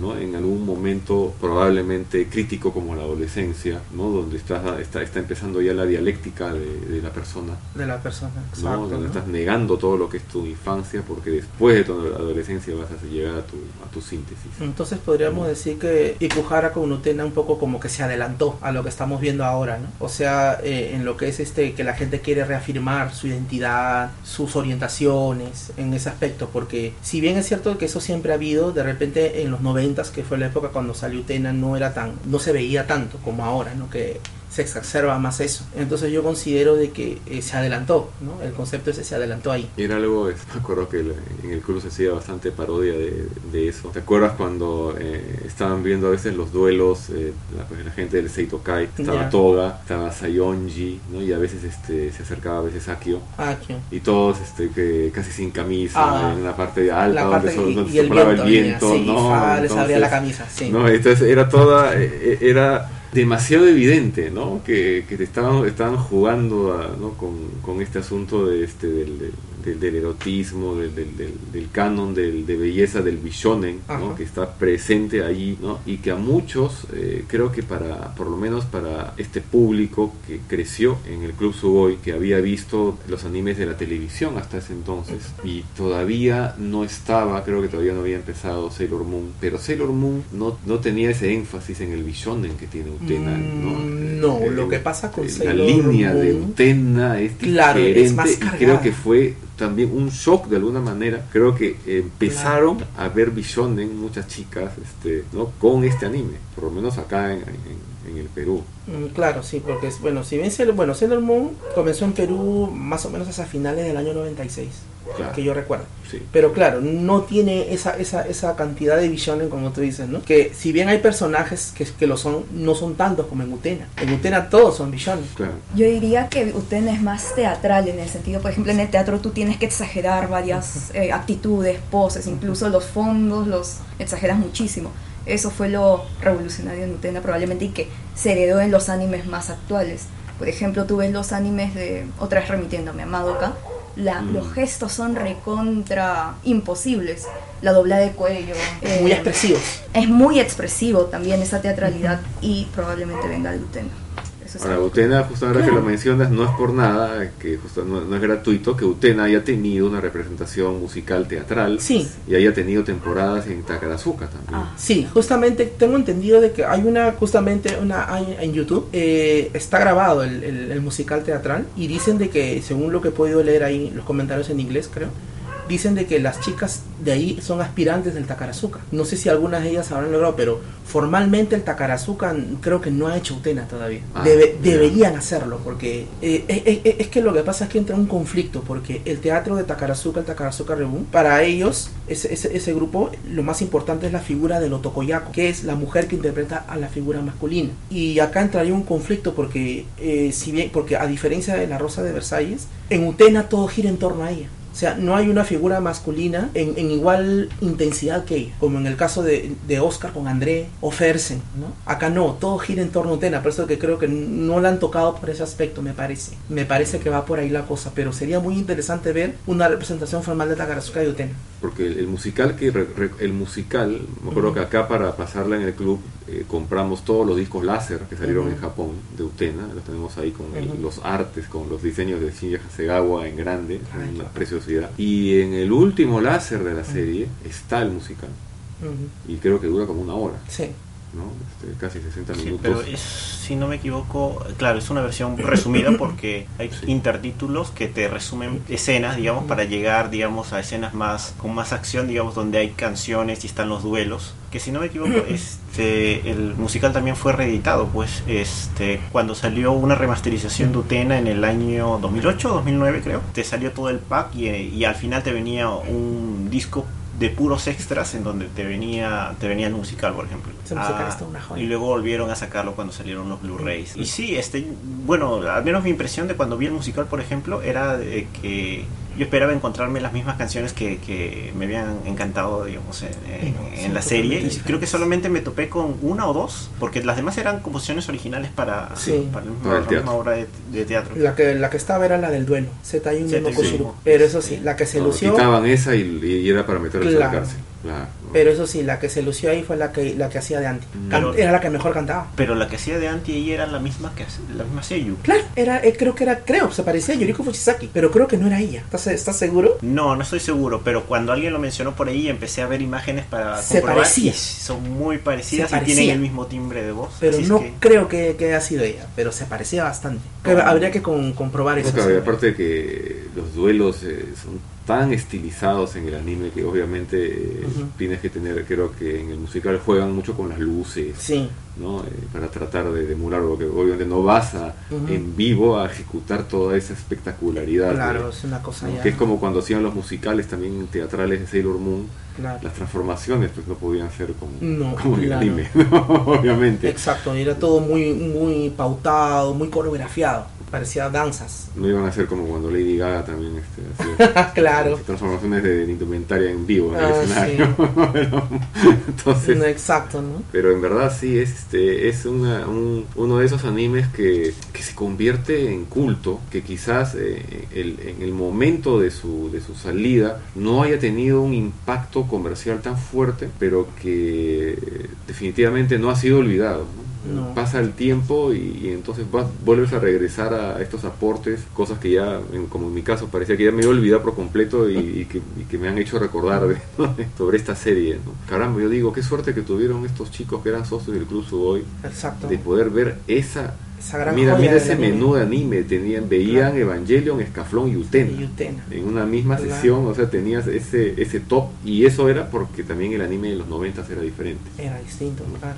[SPEAKER 1] ¿no? En algún momento probablemente crítico como la adolescencia, ¿no? Donde está, está, está empezando ya la dialéctica de, de la persona,
[SPEAKER 2] De la persona.
[SPEAKER 1] Donde
[SPEAKER 2] ¿no?
[SPEAKER 1] estás negando todo lo que es tu infancia porque después de tu adolescencia vas a llegar a tu, a tu síntesis.
[SPEAKER 2] Entonces podríamos decir que Ikuhara con Utena un poco como que se adelantó a lo que estamos viendo ahora, ¿no? O sea, eh, en lo que es este que la gente quiere reafirmar su identidad, sus orientaciones en ese aspecto, porque si bien es cierto que eso siempre ha habido, de repente en los noventas, que fue la época cuando salió Utena, no era tan, no se veía tanto como ahora, ¿no? Que se exacerba más eso. Entonces yo considero de que eh, se adelantó, ¿no? El concepto ese se adelantó ahí.
[SPEAKER 1] Era algo, me acuerdo que en el club se hacía bastante parodia de, de eso. ¿Te acuerdas cuando eh, estaban viendo a veces los duelos, eh, la, pues, la gente del Seito Kai, estaba. Toga, estaba Sayonji, ¿no? y a veces este, se acercaba a veces Akio,
[SPEAKER 2] ¿qué?
[SPEAKER 1] y todos este, que casi sin camisa,
[SPEAKER 2] Ah.
[SPEAKER 1] en la parte alta
[SPEAKER 2] La
[SPEAKER 1] donde,
[SPEAKER 2] parte
[SPEAKER 1] so-
[SPEAKER 2] y,
[SPEAKER 1] donde
[SPEAKER 2] y el viento,
[SPEAKER 1] el viento,
[SPEAKER 2] venía, sí,
[SPEAKER 1] ¿no?
[SPEAKER 2] fa, les abría la
[SPEAKER 1] Entonces,
[SPEAKER 2] camisa, sí.
[SPEAKER 1] ¿no? Entonces era toda, eh, era demasiado evidente, ¿no? Que, que estaban, estaban jugando ¿no? con, con este asunto de este del- del, del erotismo, del, del, canon del, de belleza del bishonen, ¿no? Que está presente ahí, ¿no? y que a muchos, eh, creo que para, por lo menos para este público que creció en el Club Sugoi, que había visto los animes de la televisión hasta ese entonces, y todavía no estaba, creo que todavía no había empezado Sailor Moon, pero Sailor Moon no, no tenía ese énfasis en el bishonen que tiene Utena, ¿no?
[SPEAKER 2] Mm, no,
[SPEAKER 1] Eh,
[SPEAKER 2] lo que pasa con
[SPEAKER 1] la
[SPEAKER 2] Sailor
[SPEAKER 1] línea de
[SPEAKER 2] Moon-
[SPEAKER 1] Utena es
[SPEAKER 2] Claro, es
[SPEAKER 1] diferente
[SPEAKER 2] más
[SPEAKER 1] y creo que fue también un shock de alguna manera. Creo que empezaron a ver Bishonen muchas chicas este, ¿no? con este anime, por lo menos acá en, en- en el Perú.
[SPEAKER 2] Mm, Claro, sí, porque bueno, si bien Sailor, bueno, Sailor Moon comenzó en Perú más o menos hacia finales del año 96,
[SPEAKER 1] Claro.
[SPEAKER 2] que yo recuerdo.
[SPEAKER 1] Sí.
[SPEAKER 2] Pero claro, no tiene esa, esa, esa cantidad de visiones como tú dices, ¿no? Que si bien hay personajes que, que lo son, no son tantos como en Utena. En Utena todos son visiones.
[SPEAKER 1] Claro.
[SPEAKER 3] Yo diría que Utena es más teatral en el sentido, por ejemplo, en el teatro tú tienes que exagerar varias eh, actitudes, poses, incluso los fondos los exageras muchísimo. Eso fue lo revolucionario en Utena probablemente y que se heredó en los animes más actuales. Por ejemplo, tú ves los animes de, otra vez remitiéndome a Madoka, la,
[SPEAKER 1] Mm.
[SPEAKER 3] los gestos son recontra imposibles. La dobla de cuello. eh,
[SPEAKER 2] Muy expresivos.
[SPEAKER 3] Es muy expresivo también esa teatralidad y probablemente venga de Utena. Eso es
[SPEAKER 1] Ahora. Utena, justo ahora que lo mencionas, no es por nada, que justo no, no es gratuito, que Utena haya tenido una representación musical teatral
[SPEAKER 2] Sí.
[SPEAKER 1] y haya tenido temporadas en Takarazuka también.
[SPEAKER 3] Ah.
[SPEAKER 2] Sí, justamente tengo entendido de que hay una, justamente una hay en YouTube, eh, está grabado el, el- el musical teatral y dicen de que, según lo que he podido leer ahí, los comentarios en inglés creo, dicen de que las chicas de ahí son aspirantes del Takarazuka. No sé si algunas de ellas habrán logrado, pero formalmente el Takarazuka creo que no ha hecho Utena todavía.
[SPEAKER 1] Ah,
[SPEAKER 2] Debe- deberían hacerlo, porque eh, eh, eh, es que lo que pasa es que entra un conflicto, porque el teatro de Takarazuka, el Takarazuka Rebu, para ellos, ese, ese, ese grupo, lo más importante es la figura del otokoyako, que es la mujer que interpreta a la figura masculina. Y acá entraría un conflicto porque, si bien, porque a diferencia de la Rosa de Versalles, en Utena todo gira en torno a ella. O sea, no hay una figura masculina en, en igual intensidad que ella, como en el caso de, de Oscar con André o Fersen, ¿no? Acá no, todo gira en torno a Utena, por eso que creo que no la han tocado por ese aspecto, me parece. Me parece que va por ahí la cosa, pero sería muy interesante ver una representación formal de Takarazuka y Utena.
[SPEAKER 1] Porque el, el musical que re- re- el musical, me acuerdo
[SPEAKER 2] Ujú.
[SPEAKER 1] que acá para pasarla en el club eh, compramos todos los discos láser que salieron
[SPEAKER 2] Ujú.
[SPEAKER 1] en Japón de Utena, los tenemos ahí con el-
[SPEAKER 2] Ujú.
[SPEAKER 1] los artes, con los diseños de Shinya Hasegawa en grande,
[SPEAKER 2] Ay, qué-
[SPEAKER 1] Y en el último láser de la serie está el musical y creo que dura como una hora,
[SPEAKER 2] Sí.
[SPEAKER 1] ¿no? Este, casi 60
[SPEAKER 4] Sí,
[SPEAKER 1] minutos.
[SPEAKER 4] pero es, si no me equivoco, claro, es una versión resumida porque hay
[SPEAKER 1] Sí.
[SPEAKER 4] intertítulos que te resumen escenas, digamos, para llegar, digamos, a escenas más con más acción, digamos, donde hay canciones y están los duelos. Que si no me equivoco, este, el musical también fue reeditado, pues, este, cuando salió una remasterización de Utena en el año 2008, 2009 creo, te salió todo el pack y, y al final te venía un disco de puros extras en donde te venía te venía el musical por ejemplo. Ah,
[SPEAKER 2] está una joya.
[SPEAKER 4] y luego volvieron a sacarlo cuando salieron los Blu-rays. Y sí este bueno al menos mi impresión de cuando vi el musical por ejemplo era de que yo esperaba encontrarme las mismas canciones que, que me habían encantado digamos en, en-
[SPEAKER 2] No,
[SPEAKER 4] en
[SPEAKER 2] son
[SPEAKER 4] la serie y creo que solamente me topé con una o dos porque las demás eran composiciones originales para,
[SPEAKER 2] Sí.
[SPEAKER 4] para la misma,
[SPEAKER 1] Para
[SPEAKER 4] la misma obra de, de teatro
[SPEAKER 2] La que, la que estaba era la del duelo, Zetayun no. Pero eso sí, la que se
[SPEAKER 1] No,
[SPEAKER 2] lució...
[SPEAKER 1] quitaban esa y, y era para meterlos a la
[SPEAKER 2] Claro.
[SPEAKER 1] cárcel. Claro, ¿no?
[SPEAKER 2] Pero eso sí, la que se lució ahí fue la que, la que hacía de Anti.
[SPEAKER 1] Pero-
[SPEAKER 2] era la que mejor cantaba.
[SPEAKER 4] pero la que hacía de Anti ella era la misma que la misma Seiyu
[SPEAKER 2] Claro, era, eh, creo que era, creo, se parecía a Yoriko Fujisaki, pero creo que no era ella. ¿Estás, estás seguro?
[SPEAKER 4] No, no estoy seguro, pero cuando alguien lo mencionó por ahí empecé a ver imágenes para
[SPEAKER 2] Se
[SPEAKER 4] comprobar
[SPEAKER 2] parecía.
[SPEAKER 4] y son muy parecidas
[SPEAKER 2] Se
[SPEAKER 4] y tienen el mismo timbre de voz.
[SPEAKER 2] Pero no
[SPEAKER 4] que-
[SPEAKER 2] creo que, que haya sido ella, pero se parecía bastante. Habría que con- comprobar eso.
[SPEAKER 1] Claro,
[SPEAKER 2] sí.
[SPEAKER 1] y aparte de que los duelos eh, son tan estilizados en el anime que obviamente eh, tienes que tener, creo que en el musical juegan mucho con las luces,
[SPEAKER 2] Sí,
[SPEAKER 1] ¿no? Eh, para tratar de, de emular, porque obviamente no vas a en vivo a ejecutar toda esa espectacularidad.
[SPEAKER 2] claro,
[SPEAKER 1] de-
[SPEAKER 2] es una cosa
[SPEAKER 1] ¿no?
[SPEAKER 2] ya.
[SPEAKER 1] Que es como cuando hacían los musicales también teatrales de Sailor Moon,
[SPEAKER 2] claro.
[SPEAKER 1] las transformaciones pues no podían ser como,
[SPEAKER 2] No,
[SPEAKER 1] como el anime, obviamente.
[SPEAKER 2] Exacto, era todo muy, muy pautado, muy coreografiado. Parecía danzas.
[SPEAKER 1] No iban a ser como cuando Lady Gaga también este, hacía
[SPEAKER 2] claro.
[SPEAKER 1] transformaciones de, de indumentaria en vivo en el
[SPEAKER 2] Ah,
[SPEAKER 1] escenario. Bueno, entonces,
[SPEAKER 2] No, exacto, ¿no?
[SPEAKER 1] pero en verdad sí es Este es una- un- uno de esos animes que, que se convierte en culto, que quizás eh, el- en el momento de su, de su salida no haya tenido un impacto comercial tan fuerte, pero que definitivamente no ha sido olvidado. Pasa el tiempo y, y entonces vas- vuelves a regresar a estos aportes, cosas que ya, en- como en mi caso, parecía que ya me había olvidado por completo y, y que, y que me han hecho recordar de- sobre esta serie. ¿no? Caramba, yo digo, qué suerte que tuvieron estos chicos que eran socios del Club Suboy
[SPEAKER 2] Exacto.
[SPEAKER 1] de poder ver esa...
[SPEAKER 2] Esa gran
[SPEAKER 1] mira, mira ese
[SPEAKER 2] anime.
[SPEAKER 1] menú de anime, tenían, veían
[SPEAKER 2] Claro.
[SPEAKER 1] Evangelion, Escaflón y Utena.
[SPEAKER 2] Y Utena.
[SPEAKER 1] En una misma
[SPEAKER 2] Claro.
[SPEAKER 1] sesión, o sea, tenías ese, ese top y eso era porque también el anime de los 90 era diferente.
[SPEAKER 2] Era distinto, claro.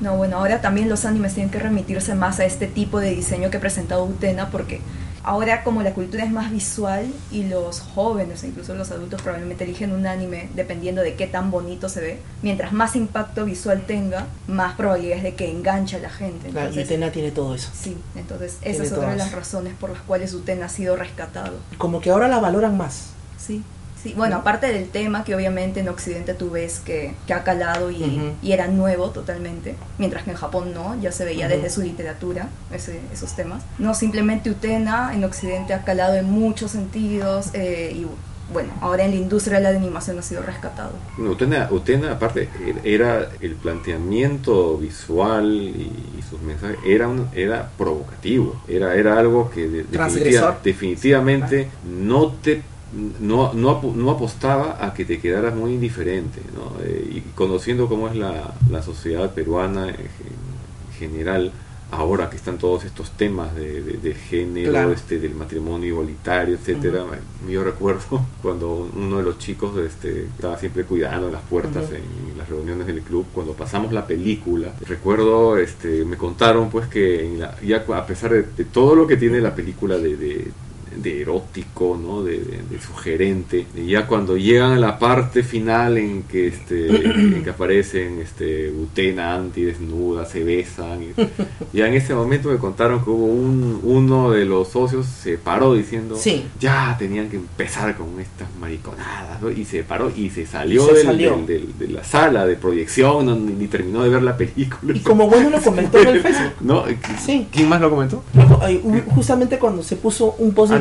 [SPEAKER 3] No, bueno, ahora también los animes tienen que remitirse más a este tipo de diseño que ha presentado Utena porque ahora como la cultura es más visual y los jóvenes e incluso los adultos probablemente eligen un anime dependiendo de qué tan bonito se ve, mientras más impacto visual tenga, más probabilidades de que enganche a la gente. Entonces,
[SPEAKER 2] Utena tiene todo eso.
[SPEAKER 3] Sí, entonces
[SPEAKER 2] Tiene
[SPEAKER 3] esa es otra de las razones por las cuales Utena ha sido rescatado.
[SPEAKER 2] Como que ahora la valoran más.
[SPEAKER 3] Sí, sí. Bueno,
[SPEAKER 2] ¿No?
[SPEAKER 3] aparte del tema que obviamente en Occidente tú ves que, que ha calado y, y era nuevo totalmente, mientras que en Japón no, ya se veía desde su literatura ese- esos temas. No, simplemente Utena en Occidente ha calado en muchos sentidos eh, y bueno, ahora en la industria de la animación ha sido rescatado.
[SPEAKER 1] Utena, Utena, aparte, era el planteamiento visual y, y sus mensajes, era, un- era provocativo, era, era algo que de- definitivamente no te no, no, no apostaba a que te quedaras muy indiferente, ¿no? Eh, y conociendo cómo es la, la sociedad peruana en gen- general, ahora que están todos estos temas de, de- de género,
[SPEAKER 2] Claro.
[SPEAKER 1] este, del matrimonio igualitario, etcétera. Yo recuerdo cuando uno de los chicos este, estaba siempre cuidando las puertas en las reuniones del club, cuando pasamos la película, recuerdo, este, me contaron pues que en la- ya a pesar de, de todo lo que tiene la película de, de- erótico, ¿no? De, de- de sugerente, y ya cuando llegan a la parte final en que este en que aparecen este Utena antidesnuda, se besan, y, ya en ese momento me contaron que hubo un uno de los socios se paró diciendo
[SPEAKER 2] Sí.
[SPEAKER 1] ya tenían que empezar con estas mariconadas, ¿no? y se paró y se salió,
[SPEAKER 2] Y se
[SPEAKER 1] del-
[SPEAKER 2] salió.
[SPEAKER 1] del- del- de la sala de proyección, no, ni, ni terminó de ver la película.
[SPEAKER 2] Y como bueno lo comentó en el Facebook.
[SPEAKER 1] ¿No?
[SPEAKER 2] Sí.
[SPEAKER 1] ¿Quién más lo comentó?
[SPEAKER 2] Justamente cuando se puso un post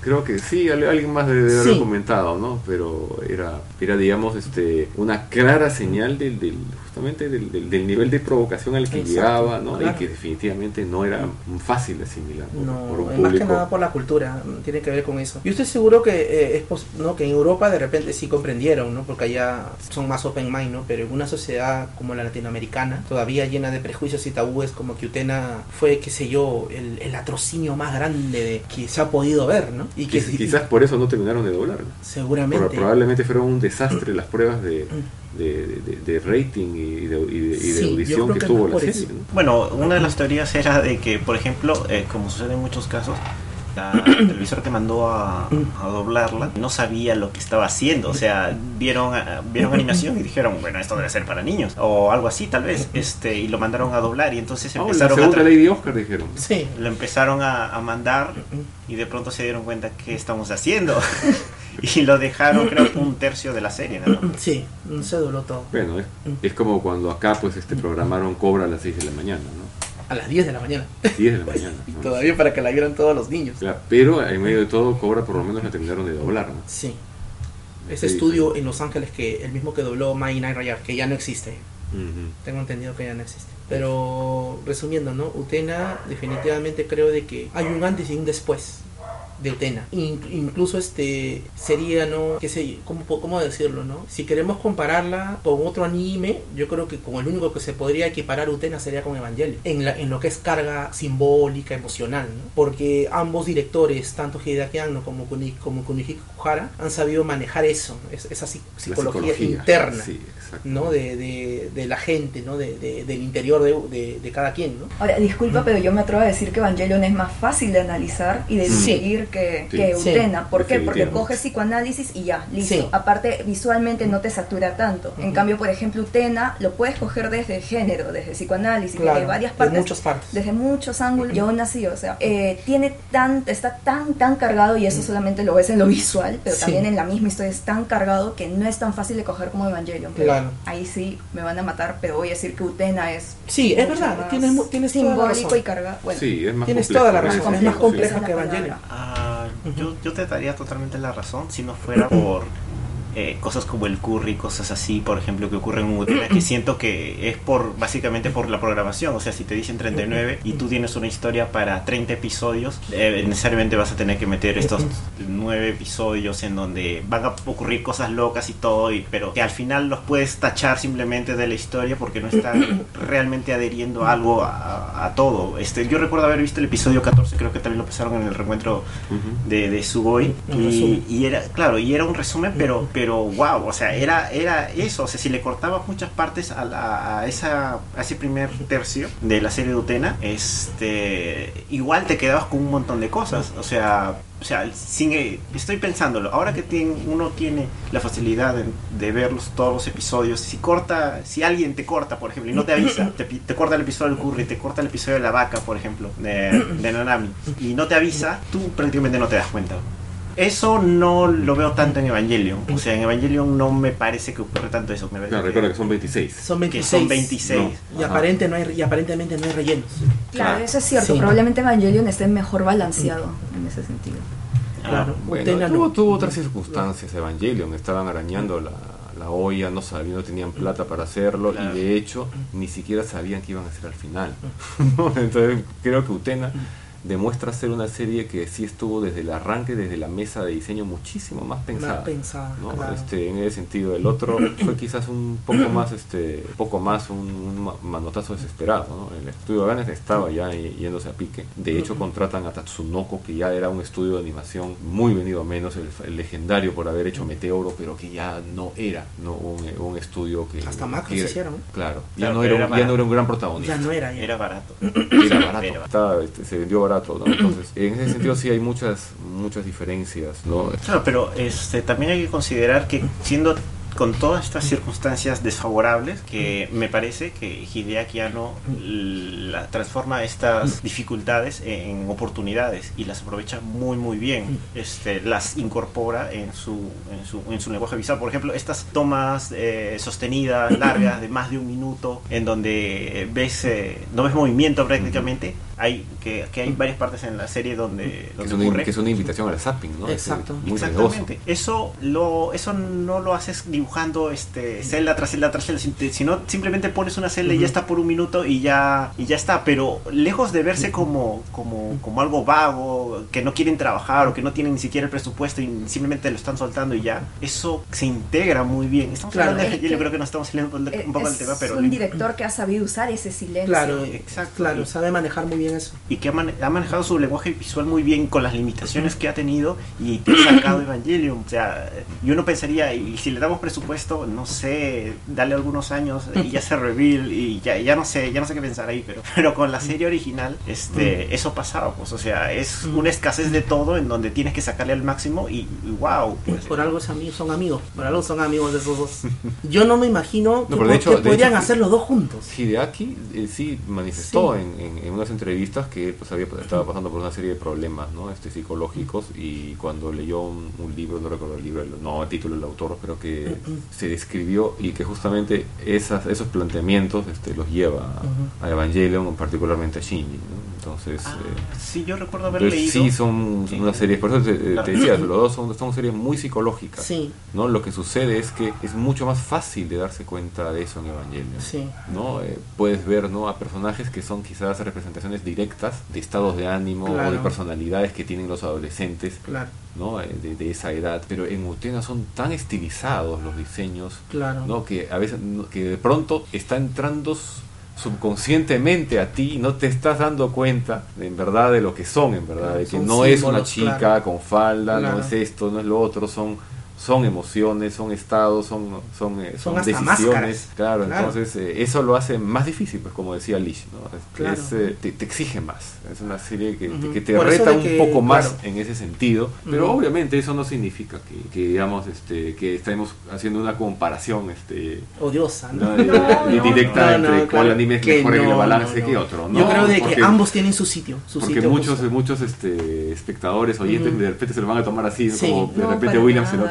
[SPEAKER 1] Creo que sí, al- alguien más debe de haberlo
[SPEAKER 2] Sí.
[SPEAKER 1] comentado, ¿no? Pero era, era digamos, este, una clara señal del, del justamente del, del- del nivel de provocación al que
[SPEAKER 2] Exacto,
[SPEAKER 1] llegaba, ¿no?
[SPEAKER 2] claro.
[SPEAKER 1] Y que definitivamente no era fácil de asimilar por,
[SPEAKER 2] No,
[SPEAKER 1] por un
[SPEAKER 2] es más que
[SPEAKER 1] público.
[SPEAKER 2] nada por la cultura, mm, tiene que ver con eso. Yo estoy seguro que eh, es pos- no que en Europa de repente sí comprendieron, ¿no? Porque allá son más open mind, ¿no? Pero en una sociedad como la latinoamericana, todavía llena de prejuicios y tabúes, como que Utena fue, qué sé yo, el, el atrocinio más grande de, que se ha podido ver, ¿no? Y que
[SPEAKER 1] Quiz- Quizás por eso no terminaron de doblar. ¿no?
[SPEAKER 2] seguramente
[SPEAKER 1] Proba- Probablemente fueron un desastre las pruebas de, de, de- de rating y de, y de- y de
[SPEAKER 2] Sí,
[SPEAKER 1] audición que
[SPEAKER 2] que
[SPEAKER 1] tuvo la serie. ¿no?
[SPEAKER 4] Bueno, una de las teorías era de que, por ejemplo, eh, como sucede en muchos casos, la televisora que mandó a, a doblarla no sabía lo que estaba haciendo. O sea, vieron, ah, vieron animación y dijeron, bueno, esto debe ser para niños. O algo así, tal vez. este Y lo mandaron a doblar y entonces
[SPEAKER 1] Ah, la
[SPEAKER 4] empezaron a...
[SPEAKER 1] segunda
[SPEAKER 4] tra-
[SPEAKER 1] Lady Oscar dijeron.
[SPEAKER 2] Sí.
[SPEAKER 4] Lo empezaron a, a mandar y de pronto se dieron cuenta que estamos haciendo. y lo dejaron, creo que un tercio de la serie. más.
[SPEAKER 2] Sí, se dobló todo.
[SPEAKER 1] Bueno, es, es como cuando acá pues este programaron Cobra a las 6 de la mañana, ¿no?
[SPEAKER 2] A las 10 de la mañana.
[SPEAKER 1] 10 de la mañana. ¿no?
[SPEAKER 2] Todavía para que la vieran todos los niños.
[SPEAKER 1] Claro, pero en medio de todo Cobra por lo menos la terminaron de doblar, ¿no?
[SPEAKER 2] Sí. Ese
[SPEAKER 1] Sí,
[SPEAKER 2] estudio en Los Ángeles, que el mismo que dobló Mighty Night Rayar, que ya no existe.
[SPEAKER 1] Ujú.
[SPEAKER 2] Tengo entendido que ya no existe. Pero resumiendo, ¿no? Utena definitivamente creo de que hay un antes y un después de Utena. In- incluso este sería, ¿no? qué sé, yo, ¿cómo, ¿cómo decirlo, no? Si queremos compararla con otro anime, yo creo que con el único que se podría equiparar Utena sería con Evangelion. En, la, en lo que es carga simbólica, emocional, ¿no? Porque ambos directores, tanto Hideaki Anno como, Kuni, como Kunihiko Kuhara, han sabido manejar eso, es- esa psi-
[SPEAKER 1] La
[SPEAKER 2] psicología, interna.
[SPEAKER 1] Sí.
[SPEAKER 2] ¿no? De, de, de la gente, ¿no? De, de- del interior de, de, de cada quien, ¿no?
[SPEAKER 3] Ahora, disculpa, pero yo me atrevo a decir que Evangelion es más fácil de analizar y de
[SPEAKER 2] Sí.
[SPEAKER 3] digerir que,
[SPEAKER 1] Sí.
[SPEAKER 3] que
[SPEAKER 2] Sí.
[SPEAKER 3] Utena. ¿Por qué? Porque coge psicoanálisis y ya, listo.
[SPEAKER 2] Sí.
[SPEAKER 3] Aparte, visualmente no te satura tanto. En cambio, por ejemplo, Utena lo puedes coger desde género, desde psicoanálisis,
[SPEAKER 2] Claro,
[SPEAKER 3] desde varias partes.
[SPEAKER 2] muchas partes.
[SPEAKER 3] Desde muchos ángulos. Y aún así, o sea, eh, tiene tan, está tan, tan cargado, y eso solamente lo ves en lo visual, pero
[SPEAKER 2] Sí.
[SPEAKER 3] también en la misma historia es tan cargado que no es tan fácil de coger como Evangelion. Pero
[SPEAKER 2] Claro.
[SPEAKER 3] Ahí sí me van a matar, pero voy a decir que Utena es.
[SPEAKER 2] Sí, es verdad, tienes tienes toda la
[SPEAKER 3] simbólico
[SPEAKER 2] razón.
[SPEAKER 3] y cargado. Bueno,
[SPEAKER 1] Sí, es más
[SPEAKER 2] Tienes
[SPEAKER 1] complejo
[SPEAKER 2] toda la razón, es más complejo que Evangelion.
[SPEAKER 4] Yo, yo te daría totalmente la razón si no fuera por eh, cosas como el curry, cosas así, por ejemplo, que ocurren en Utena, que siento que es por básicamente por la programación. O sea, si te dicen 39 y tú tienes una historia para 30 episodios, eh, necesariamente vas a tener que meter estos 9 episodios en donde van a ocurrir cosas locas y todo, y, pero que al final los puedes tachar simplemente de la historia porque no están realmente adheriendo algo a, a todo. Este, yo recuerdo haber visto el episodio 14, creo que también lo pasaron en el reencuentro de, de Sugoi y era claro y era un resumen pero pero wow o sea era era eso o sea si le cortabas muchas partes a, la- a esa a ese primer tercio de la serie de Utena este igual te quedabas con un montón de cosas o sea o sea, sin, estoy pensándolo, ahora que tiene- uno tiene la facilidad de, ver los- todos los episodios, si corta, si alguien te corta, por ejemplo, y no te avisa, te, te corta el episodio del curry, te corta el episodio de la vaca, por ejemplo, de, de Nanami, y no te avisa, tú prácticamente no te das cuenta. Eso no lo veo tanto en Evangelion, o sea, en Evangelion no me parece que ocurre tanto eso. Me parece
[SPEAKER 1] Claro,
[SPEAKER 4] que-
[SPEAKER 1] recuerda que son 26.
[SPEAKER 2] Son
[SPEAKER 4] que
[SPEAKER 2] 26.
[SPEAKER 4] son 26.
[SPEAKER 2] Y,
[SPEAKER 1] Ajá.
[SPEAKER 2] aparente no hay, y aparentemente no hay rellenos.
[SPEAKER 3] Claro,
[SPEAKER 1] Claro.
[SPEAKER 3] eso es cierto.
[SPEAKER 2] Sí.
[SPEAKER 3] Probablemente Evangelion esté mejor balanceado en ese sentido.
[SPEAKER 4] Ah,
[SPEAKER 2] Claro.
[SPEAKER 1] Bueno,
[SPEAKER 2] Utena
[SPEAKER 1] tuvo,
[SPEAKER 2] no.
[SPEAKER 1] tuvo otras circunstancias, Evangelion, estaban arañando la, la olla, no sabían, no tenían plata para hacerlo
[SPEAKER 4] Claro.
[SPEAKER 1] y de hecho ni siquiera sabían qué iban a hacer al final. ¿no? Entonces creo que Utena demuestra ser una serie que sí estuvo desde el arranque, desde la mesa de diseño muchísimo más pensada.
[SPEAKER 2] Más pensada,
[SPEAKER 1] ¿no?
[SPEAKER 2] claro.
[SPEAKER 1] este, en ese sentido, el otro fue quizás un poco más, este, poco más un, un ma- manotazo desesperado. ¿no? El estudio Ganes estaba ya yéndose a pique. De hecho, contratan a Tatsunoko, que ya era un estudio de animación muy venido a menos, el, el legendario por haber hecho Meteoro, pero que ya no era ¿no? Un, un estudio que.
[SPEAKER 2] Hasta macros
[SPEAKER 1] que era-
[SPEAKER 2] hicieron.
[SPEAKER 1] Claro, ya,
[SPEAKER 4] Claro,
[SPEAKER 1] no era,
[SPEAKER 4] era
[SPEAKER 1] un- ya no era un gran protagonista.
[SPEAKER 2] Ya no era ya.
[SPEAKER 4] Era barato.
[SPEAKER 1] Era barato,
[SPEAKER 4] Era
[SPEAKER 1] estaba, este, se vendió barato, ¿no? Entonces, en ese sentido sí hay muchas, muchas diferencias, ¿no?
[SPEAKER 4] Claro, pero este, también hay que considerar que siendo con todas estas circunstancias desfavorables, que me parece que Hideaki Anno la, transforma estas dificultades en oportunidades y las aprovecha muy muy bien. Este, las incorpora en su, en su, en su lenguaje visual. Por ejemplo, estas tomas eh, sostenidas, largas, de más de un minuto, en donde ves eh, no ves movimiento prácticamente. Hay que, que hay varias partes en la serie donde,
[SPEAKER 1] Que
[SPEAKER 4] donde
[SPEAKER 1] es, una,
[SPEAKER 4] ocurre.
[SPEAKER 1] que es una invitación al zapping, ¿no?
[SPEAKER 2] Exacto.
[SPEAKER 1] Muy riesgoso.
[SPEAKER 4] Exactamente. Eso lo eso no lo haces dibujando este celda tras celda tras celda, sin- sino simplemente pones una celda y ya está por un minuto y ya y ya está, pero lejos de verse como como como algo vago, que no quieren trabajar o que no tienen ni siquiera el presupuesto y simplemente lo están soltando y ya, eso se integra muy bien. Estamos
[SPEAKER 2] Claro.
[SPEAKER 4] hablando de
[SPEAKER 3] Es que-
[SPEAKER 4] yo creo que nos estamos saliendo un poco del
[SPEAKER 3] es
[SPEAKER 4] tema, pero
[SPEAKER 3] un director que ha sabido usar ese silencio.
[SPEAKER 2] Claro,
[SPEAKER 4] Exacto.
[SPEAKER 2] claro, sabe manejar muy bien eso.
[SPEAKER 4] y que ha, mane- ha manejado su lenguaje visual muy bien con las limitaciones que ha tenido y te ha sacado Evangelion. O sea, y uno pensaría, y si le damos presupuesto, no sé, dale algunos años y ya se reveal y ya, ya no sé, ya no sé qué pensar ahí, pero, pero con la serie original, este, eso pasaba, pues, o sea, es una escasez de todo en donde tienes que sacarle al máximo y, y wow, pues.
[SPEAKER 2] Por algo es ami- son amigos, por algo son amigos de esos dos. Yo no me imagino que,
[SPEAKER 1] pero de hecho-
[SPEAKER 2] que
[SPEAKER 1] de
[SPEAKER 2] podrían
[SPEAKER 1] hecho-
[SPEAKER 2] hacer los dos juntos.
[SPEAKER 1] Hideaki eh, sí manifestó
[SPEAKER 2] Sí.
[SPEAKER 1] En, en- en unas entrevistas que pues, había, estaba pasando por una serie de problemas ¿no? este, psicológicos y cuando leyó un, un libro, no recuerdo el libro, el- no el título del autor, pero que se describió y que justamente esas, esos planteamientos este, los lleva a, a Evangelion, particularmente a Shinji. ¿no? Entonces,
[SPEAKER 4] Ah,
[SPEAKER 1] eh,
[SPEAKER 4] sí, yo recuerdo haber
[SPEAKER 1] entonces
[SPEAKER 4] leído.
[SPEAKER 1] sí son
[SPEAKER 4] Sí.
[SPEAKER 1] unas series, por eso te, te decía, los dos son, son series muy psicológicas.
[SPEAKER 2] Sí,
[SPEAKER 1] ¿no? Lo que sucede es que es mucho más fácil de darse cuenta de eso en Evangelion.
[SPEAKER 2] sí.
[SPEAKER 1] ¿no? Eh, puedes ver ¿no? a personajes que son quizás representaciones directas de estados de ánimo o de personalidades que tienen los adolescentes
[SPEAKER 2] Claro,
[SPEAKER 1] ¿no? Eh, de, de esa edad. Pero en Utena son tan estilizados los diseños
[SPEAKER 2] claro.
[SPEAKER 1] ¿no? que a veces que de pronto está entrando subconscientemente a ti y no te estás dando cuenta en verdad de lo que son en verdad de que no es una chica con falda no es esto no es lo otro son son emociones, son estados, son, son, eh,
[SPEAKER 2] Son
[SPEAKER 1] son, decisiones.
[SPEAKER 2] máscaras.
[SPEAKER 1] Claro,
[SPEAKER 2] Claro.
[SPEAKER 1] entonces eh, eso lo hace más difícil, pues como decía Lish, ¿no?
[SPEAKER 2] Claro.
[SPEAKER 1] es, eh, te, te exige más. Es una serie que,
[SPEAKER 2] Ujú.
[SPEAKER 1] que te
[SPEAKER 2] Por
[SPEAKER 1] reta un
[SPEAKER 2] que,
[SPEAKER 1] poco más
[SPEAKER 2] claro.
[SPEAKER 1] en ese sentido, pero
[SPEAKER 2] Ujú.
[SPEAKER 1] obviamente eso no significa que, que, digamos este que estemos haciendo una comparación este
[SPEAKER 2] Odiosa, ¿no?
[SPEAKER 1] ¿no?
[SPEAKER 3] No,
[SPEAKER 1] Di-
[SPEAKER 3] no,
[SPEAKER 1] directa entre cuál anime es
[SPEAKER 2] que
[SPEAKER 1] mejor en el balance que otro, ¿no?
[SPEAKER 2] Yo creo de
[SPEAKER 1] Porque-
[SPEAKER 2] que ambos tienen su sitio, su
[SPEAKER 1] porque
[SPEAKER 2] sitio
[SPEAKER 1] muchos muchos este espectadores oyentes
[SPEAKER 2] Ujú.
[SPEAKER 1] de repente se lo van a tomar así
[SPEAKER 2] Sí.
[SPEAKER 1] como de repente
[SPEAKER 3] para
[SPEAKER 1] William se lo ha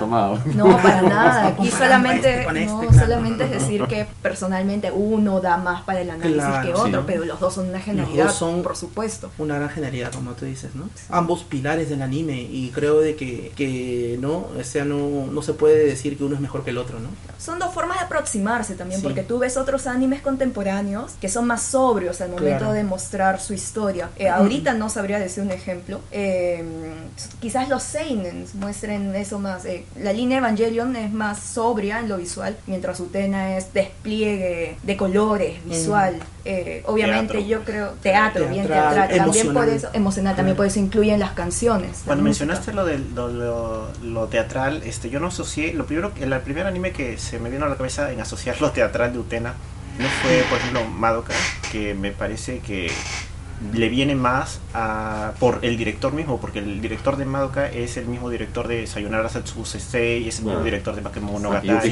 [SPEAKER 3] No, para nada. Aquí
[SPEAKER 2] comparando
[SPEAKER 3] solamente,
[SPEAKER 2] este con este,
[SPEAKER 3] no,
[SPEAKER 2] claro.
[SPEAKER 3] solamente es decir que personalmente uno da más para el análisis
[SPEAKER 2] Claro,
[SPEAKER 3] que otro,
[SPEAKER 1] sí.
[SPEAKER 3] pero los dos son una
[SPEAKER 2] Los dos son-
[SPEAKER 3] por supuesto.
[SPEAKER 2] Una gran genialidad, como tú dices, ¿no? Ambos pilares del anime y creo de que, que no, o sea, no, no se puede decir que uno es mejor que el otro, ¿no?
[SPEAKER 3] Son dos formas de aproximarse también,
[SPEAKER 2] Sí.
[SPEAKER 3] porque tú ves otros animes contemporáneos que son más sobrios al momento
[SPEAKER 2] Claro.
[SPEAKER 3] de mostrar su historia. Eh, ahorita no sabría decir un ejemplo. Eh, quizás los seinen muestren eso más. Eh, la línea Evangelion es más sobria en lo visual, mientras Utena es despliegue de colores, visual. Eh, obviamente
[SPEAKER 4] Teatro.
[SPEAKER 3] yo creo teatro, bien
[SPEAKER 2] Teatral,
[SPEAKER 3] teatral. También por
[SPEAKER 2] emocional.
[SPEAKER 3] eso emocional, también por eso incluyen las canciones. la
[SPEAKER 4] Cuando mencionaste lo, del, lo, lo- lo teatral, este, yo no asocié, lo primero, el primer anime que se me vino a la cabeza en asociar lo teatral de Utena no fue, por ejemplo, Madoka, que me parece que le viene más a, por el director mismo, porque el director de Madoka es el mismo director de Sayonara Satsubu Sensei, es el mismo
[SPEAKER 1] Ah.
[SPEAKER 4] director de Bakemonogatari,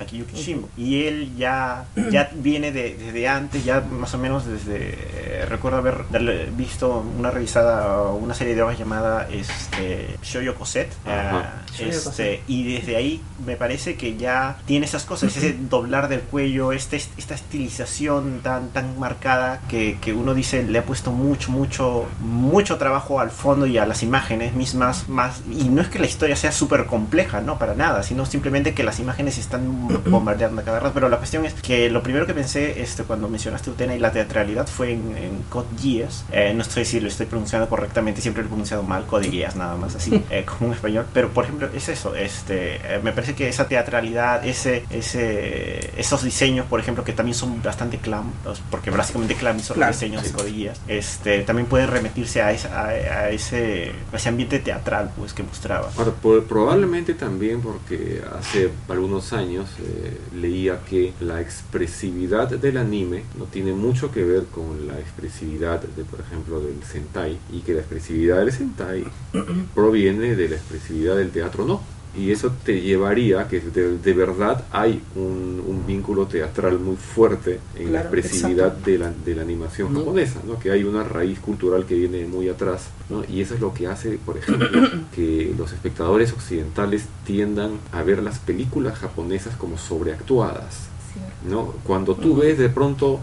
[SPEAKER 1] Akiyuki Shimbo.
[SPEAKER 4] Y él ya, ya viene de- desde antes, ya más o menos desde, eh, recuerdo haber darle- visto una revisada, una serie de obras llamada este, Shoyo Cosette,
[SPEAKER 2] Shoyo
[SPEAKER 4] este, y desde ahí me parece que ya tiene esas cosas, ese doblar del cuello, este, esta estilización tan, tan marcada que, que uno dice le ha puesto mucho, mucho, mucho trabajo al fondo y a las imágenes mismas, más, y no es que la historia sea súper compleja, no, para nada, sino simplemente que las imágenes se están bombardeando a cada rato, pero la cuestión es que lo primero que pensé este, cuando mencionaste Utena y la teatralidad fue en, en Code Geass, Eh, no sé si lo estoy pronunciando correctamente, siempre lo he pronunciado mal, Code Geass nada más, así, eh, como un español, pero por ejemplo es eso, este, eh, me parece que esa teatralidad, ese, ese, esos diseños, por ejemplo, que también son bastante clam, porque básicamente clam son
[SPEAKER 2] Claro,
[SPEAKER 4] los diseños de. Code Geass, este, también pueden remitirse a, esa- a, a ese, a ese ambiente teatral pues que mostraba.
[SPEAKER 1] Ahora, por- probablemente también porque hace algunos años eh, leía que la expresividad del anime no tiene mucho que ver con la expresividad de, por ejemplo, del Sentai y que la expresividad del Sentai proviene de la expresividad del teatro no. Y eso te llevaría a que de, de verdad hay un, un vínculo teatral muy fuerte en la expresividad de la, de la animación japonesa, ¿no? que hay una raíz cultural que viene muy atrás, ¿no? y eso es lo que hace, por ejemplo, que los espectadores occidentales tiendan a ver las películas japonesas como sobreactuadas. ¿no? Cuando tú ves de pronto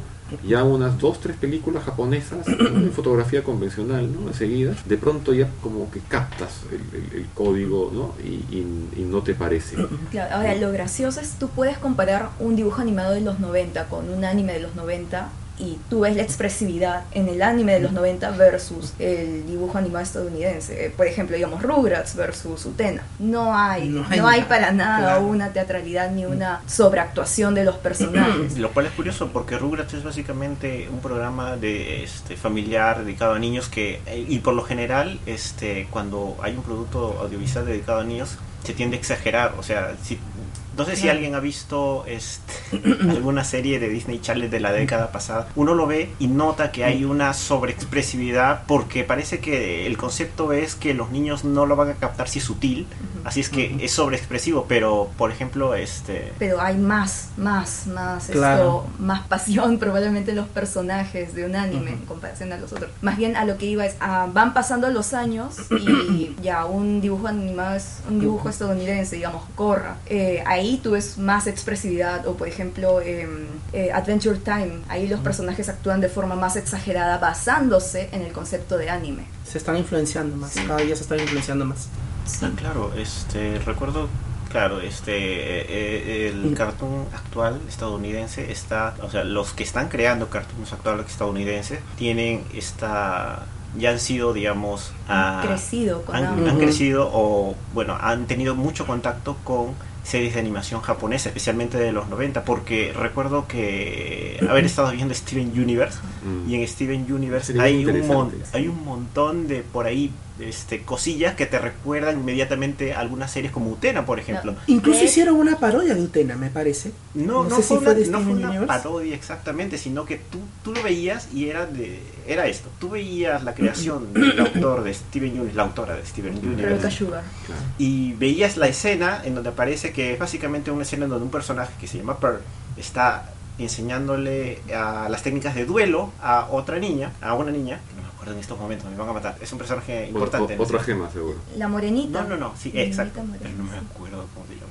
[SPEAKER 1] ya unas dos, tres películas japonesas en fotografía convencional, ¿no? Seguidas, de pronto ya como que captas el, el- código, ¿no? Y, y- y no te parece.
[SPEAKER 3] Claro, ahora lo gracioso es tú puedes comparar un dibujo animado de los 90 con un anime de los 90 y tú ves la expresividad en el anime de los 90 versus el dibujo animado estadounidense. Eh, Por ejemplo, digamos Rugrats versus Utena. No hay,
[SPEAKER 2] No
[SPEAKER 3] no
[SPEAKER 2] hay
[SPEAKER 3] para nada
[SPEAKER 2] claro.
[SPEAKER 3] una teatralidad ni una sobreactuación de los personajes.
[SPEAKER 4] Lo cual es curioso porque Rugrats es básicamente un programa de este familiar dedicado a niños que eh, y por lo general este cuando hay un producto audiovisual dedicado a niños se tiende a exagerar, o sea, si no sé si alguien ha visto este, alguna serie de Disney Channel de la década pasada. Uno lo ve y nota que hay una sobreexpresividad porque parece que el concepto es que los niños no lo van a captar si es sutil, así es que es sobreexpresivo, pero por ejemplo, este
[SPEAKER 3] Pero hay más, más, más,
[SPEAKER 2] Claro.
[SPEAKER 3] esto, más pasión probablemente en los personajes de un anime en comparación a los otros. Más bien a lo que iba es, ah, van pasando los años y ya un dibujo animado es un dibujo estadounidense, digamos, Corra. Eh, ahí tú ves más expresividad o por ejemplo em, eh, Adventure Time, ahí los personajes actúan de forma más exagerada basándose en el concepto de anime.
[SPEAKER 2] Se están influenciando más, cada día se están influenciando más.
[SPEAKER 4] Ah, claro, este, recuerdo, claro, este, eh, eh, el
[SPEAKER 2] Mm.
[SPEAKER 4] cartoon actual estadounidense está, o sea, los que están creando cartoons actuales estadounidenses tienen esta, ya han sido, digamos, ah,
[SPEAKER 3] crecido con
[SPEAKER 4] han, han crecido o, bueno, han tenido mucho contacto con series de animación japonesa, especialmente de los 90, porque recuerdo que haber estado viendo Steven Universe
[SPEAKER 1] Mm.
[SPEAKER 4] y en Steven Universe
[SPEAKER 1] Sería
[SPEAKER 4] hay un, mon- hay un montón de por ahí este, cosillas que te recuerdan inmediatamente a algunas series como Utena, por ejemplo.
[SPEAKER 2] Incluso hicieron una parodia de Utena, me parece.
[SPEAKER 4] No,
[SPEAKER 2] No
[SPEAKER 4] no,
[SPEAKER 2] sé
[SPEAKER 4] fue,
[SPEAKER 2] si
[SPEAKER 4] una, no fue una parodia exactamente, sino que tú, tú lo veías y era de era esto. Tú veías la creación del autor de Steven Universe, la autora de Steven Universe, y veías la escena en donde aparece que es básicamente una escena en donde un personaje que se llama Pearl está enseñándole a las técnicas de duelo a otra niña, a una niña, que no me acuerdo en estos momentos, me van a matar. Es un personaje importante.
[SPEAKER 1] O- otra gema, seguro.
[SPEAKER 3] La morenita.
[SPEAKER 4] no, no, no, sí,
[SPEAKER 3] Morenita,
[SPEAKER 4] exacto.
[SPEAKER 3] morena,
[SPEAKER 4] Pero no me acuerdo cómo se llama.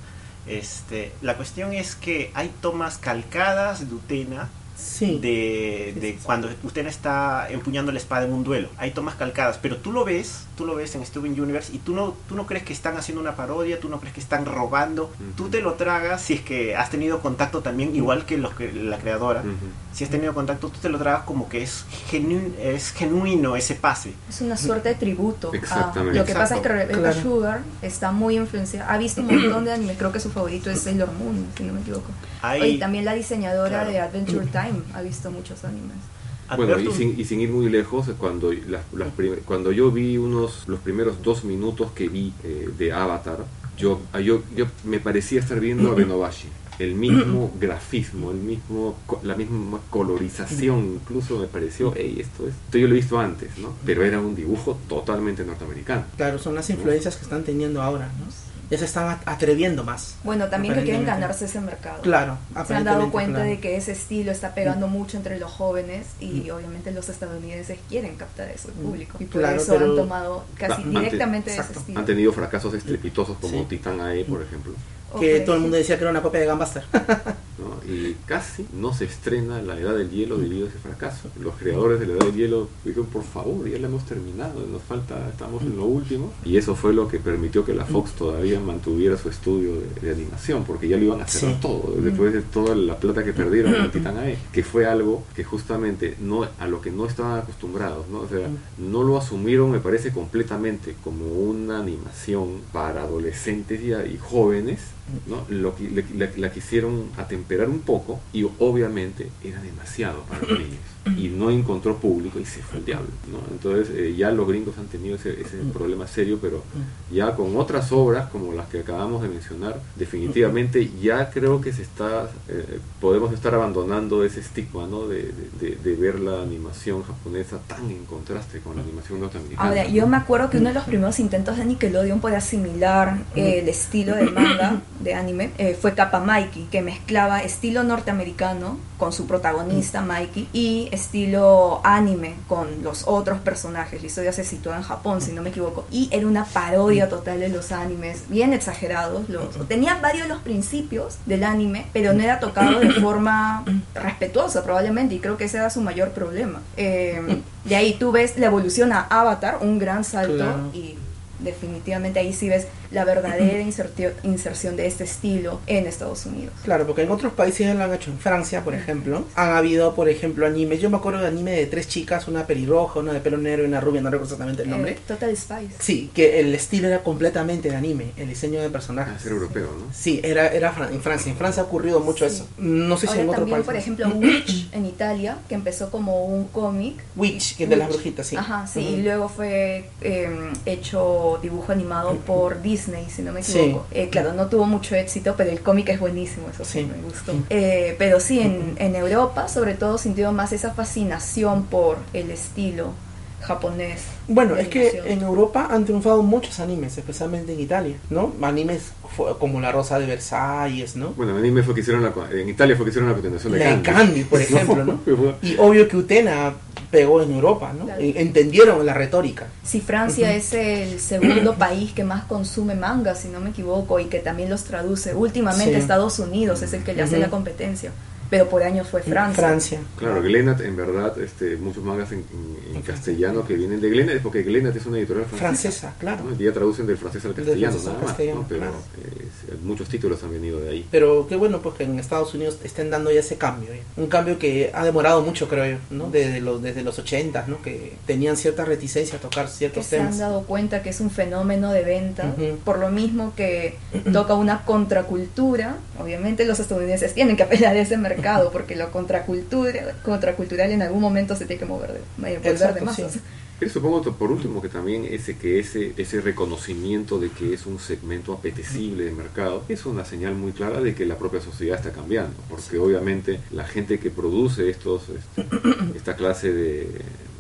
[SPEAKER 4] Este, la cuestión es que hay tomas calcadas de Utena
[SPEAKER 2] Sí.
[SPEAKER 4] de, de
[SPEAKER 2] sí, sí.
[SPEAKER 4] cuando Utena está empuñando la espada en un duelo. Hay tomas calcadas, pero tú lo ves, tú lo ves en Steven Universe y tú no, tú no crees que están haciendo una parodia, tú no crees que están robando, tú te lo tragas si es que has tenido contacto también, igual que los que la creadora.
[SPEAKER 1] Ujú.
[SPEAKER 4] Si has tenido contacto, tú te lo tragas como que es, genu- es genuino ese pase.
[SPEAKER 3] Es una suerte de tributo. a-
[SPEAKER 1] Exactamente.
[SPEAKER 3] lo que pasa es que
[SPEAKER 4] Exacto.
[SPEAKER 3] Rebecca
[SPEAKER 2] Claro.
[SPEAKER 3] Sugar está muy influenciada. Ha visto un montón de anime. Creo que su favorito es Sailor Moon, si no me equivoco.
[SPEAKER 4] Hay,
[SPEAKER 3] Oye, también la diseñadora
[SPEAKER 4] Claro.
[SPEAKER 3] de Adventure Time ha visto muchos animes.
[SPEAKER 1] Bueno, y sin, y sin ir muy lejos, cuando, las, las prim- cuando yo vi unos los primeros dos minutos que vi eh, de Avatar, yo, ah, yo, yo me parecía estar viendo a Renovashi. El mismo grafismo, el mismo, la misma colorización, incluso me pareció, hey, esto es. Esto yo lo he visto antes, ¿no? Pero era un dibujo totalmente norteamericano.
[SPEAKER 2] Claro, son las influencias que están teniendo ahora, ¿no? Ya se están at- atreviendo más.
[SPEAKER 3] Bueno, también que quieren ganarse ese mercado.
[SPEAKER 2] Claro,
[SPEAKER 3] Se han dado cuenta
[SPEAKER 2] claro.
[SPEAKER 3] de que ese estilo está pegando mucho entre los jóvenes y obviamente los estadounidenses quieren captar eso el
[SPEAKER 2] Mm,
[SPEAKER 3] público. Y por
[SPEAKER 2] claro,
[SPEAKER 3] eso
[SPEAKER 2] pero-
[SPEAKER 3] han tomado casi directamente de ese
[SPEAKER 2] exacto.
[SPEAKER 3] estilo.
[SPEAKER 1] Han tenido fracasos estrepitosos como
[SPEAKER 2] Sí.
[SPEAKER 1] Titan AE, por ejemplo.
[SPEAKER 3] O
[SPEAKER 2] Que todo el mundo decía que era una copia de Gunbuster.
[SPEAKER 1] Y casi no se estrena La Edad del Hielo debido a ese fracaso. Los creadores de La Edad del Hielo dijeron, por favor, ya la hemos terminado, nos falta, estamos en lo último. Y eso fue lo que permitió que la Fox todavía mantuviera su estudio de, de animación, porque ya lo iban a
[SPEAKER 2] Sí.
[SPEAKER 1] todo, después de toda la plata que perdieron en Titan AE, que fue algo que justamente no a lo que no estaban acostumbrados, ¿no? O sea, no lo asumieron, me parece, completamente como una animación para adolescentes y, y jóvenes, ¿no? Lo, le- la, la quisieron atemperar un poco y obviamente era demasiado para los niños y no encontró público y se fue el diablo, ¿no? Entonces eh, ya los gringos han tenido ese, ese problema serio, pero ya con otras obras como las que acabamos de mencionar, definitivamente ya creo que se está, eh, podemos estar abandonando ese estigma, ¿no? De, de- de- de ver la animación japonesa tan en contraste con la animación norteamericana.
[SPEAKER 3] Ahora, yo me acuerdo que uno de los primeros intentos de Nickelodeon por asimilar eh, el estilo del manga de anime eh, fue Kappa Mikey, que mezclaba estilo norteamericano con su protagonista Mikey y estilo anime con los otros personajes. La historia se sitúa en Japón, si no me equivoco, y era una parodia total de los animes, bien exagerados. Los, tenían varios de los principios del anime, pero no era tocado de forma respetuosa probablemente, y creo que ese era su mayor problema. Eh, de ahí tú ves la evolución a Avatar, un gran salto,
[SPEAKER 2] Claro.
[SPEAKER 3] y definitivamente ahí sí ves la verdadera inserción de este estilo en Estados Unidos.
[SPEAKER 2] Claro, porque en otros países ya lo han hecho. En Francia, por ejemplo, han habido, por ejemplo, animes. Yo me acuerdo de anime de tres chicas, una pelirroja, una de pelo negro y una rubia, no recuerdo exactamente el nombre.
[SPEAKER 3] Eh, Total Spice.
[SPEAKER 2] Sí, que el estilo era completamente de anime, el diseño de
[SPEAKER 1] Ah,
[SPEAKER 2] personajes.
[SPEAKER 1] ser europeo, ¿no?
[SPEAKER 2] Sí, era, era fran- en Francia. En Francia ha ocurrido mucho
[SPEAKER 3] Sí.
[SPEAKER 2] eso. No sé si
[SPEAKER 3] Ahora
[SPEAKER 2] en otro
[SPEAKER 3] también,
[SPEAKER 2] país.
[SPEAKER 3] por ejemplo, Witch en Italia, que empezó como un cómic.
[SPEAKER 2] Witch, que es de las brujitas, sí.
[SPEAKER 3] Ajá, sí,
[SPEAKER 2] Ujú.
[SPEAKER 3] y luego fue eh, hecho dibujo animado por Disney, si no me
[SPEAKER 2] Sí.
[SPEAKER 3] equivoco. Eh, claro, no tuvo mucho éxito, pero el cómic es buenísimo, eso sí,
[SPEAKER 2] Sí.
[SPEAKER 3] me gustó.
[SPEAKER 2] Sí.
[SPEAKER 3] Eh, pero sí, en, en Europa, sobre todo, sintió más esa fascinación por el estilo japonés.
[SPEAKER 2] Bueno, es que en Europa han triunfado muchos animes, especialmente en Italia, ¿no? Animes como La Rosa de Versalles, ¿no?
[SPEAKER 1] Bueno, en anime fue que hicieron la, en Italia fue que hicieron la continuación de
[SPEAKER 2] La
[SPEAKER 1] Candy.
[SPEAKER 2] Candy, por ejemplo, Y obvio que Utena pegó en Europa, ¿no?
[SPEAKER 3] Claro.
[SPEAKER 2] E- Entendieron la retórica.
[SPEAKER 3] Si Francia es el segundo país que más consume manga, si no me equivoco, y que también los traduce, últimamente
[SPEAKER 2] Sí.
[SPEAKER 3] Estados Unidos es el que le hace la competencia, pero por años fue Francia.
[SPEAKER 2] Francia.
[SPEAKER 1] Claro, Glenat, en verdad, este, muchos mangas en, en- en castellano que vienen de Glenat, es porque Glenat es una editorial francesa.
[SPEAKER 2] Francesa, claro.
[SPEAKER 1] ¿no? Y ya traducen del francés al castellano,
[SPEAKER 2] francés al
[SPEAKER 1] nada más.
[SPEAKER 2] castellano,
[SPEAKER 1] ¿no? Pero
[SPEAKER 2] claro.
[SPEAKER 1] eh, muchos títulos han venido de ahí.
[SPEAKER 2] Pero qué bueno pues que en Estados Unidos estén dando ya ese cambio, ¿eh? un cambio que ha demorado mucho creo yo, ¿no? Desde los, desde los 80, ¿no? Que tenían cierta reticencia a tocar
[SPEAKER 3] que
[SPEAKER 2] ciertos
[SPEAKER 3] se han
[SPEAKER 2] temas.
[SPEAKER 3] dado cuenta que es un fenómeno de venta,
[SPEAKER 2] Ujú.
[SPEAKER 3] por lo mismo que toca una contracultura. Obviamente los estadounidenses tienen que apelar a ese mercado porque lo contracultura, contracultural en algún momento se tiene que mover de, volver de masas.
[SPEAKER 2] sí.
[SPEAKER 1] Pero supongo por último que también ese que ese ese reconocimiento de que es un segmento apetecible de mercado es una señal muy clara de que la propia sociedad está cambiando, porque obviamente la gente que produce estos este, esta clase de,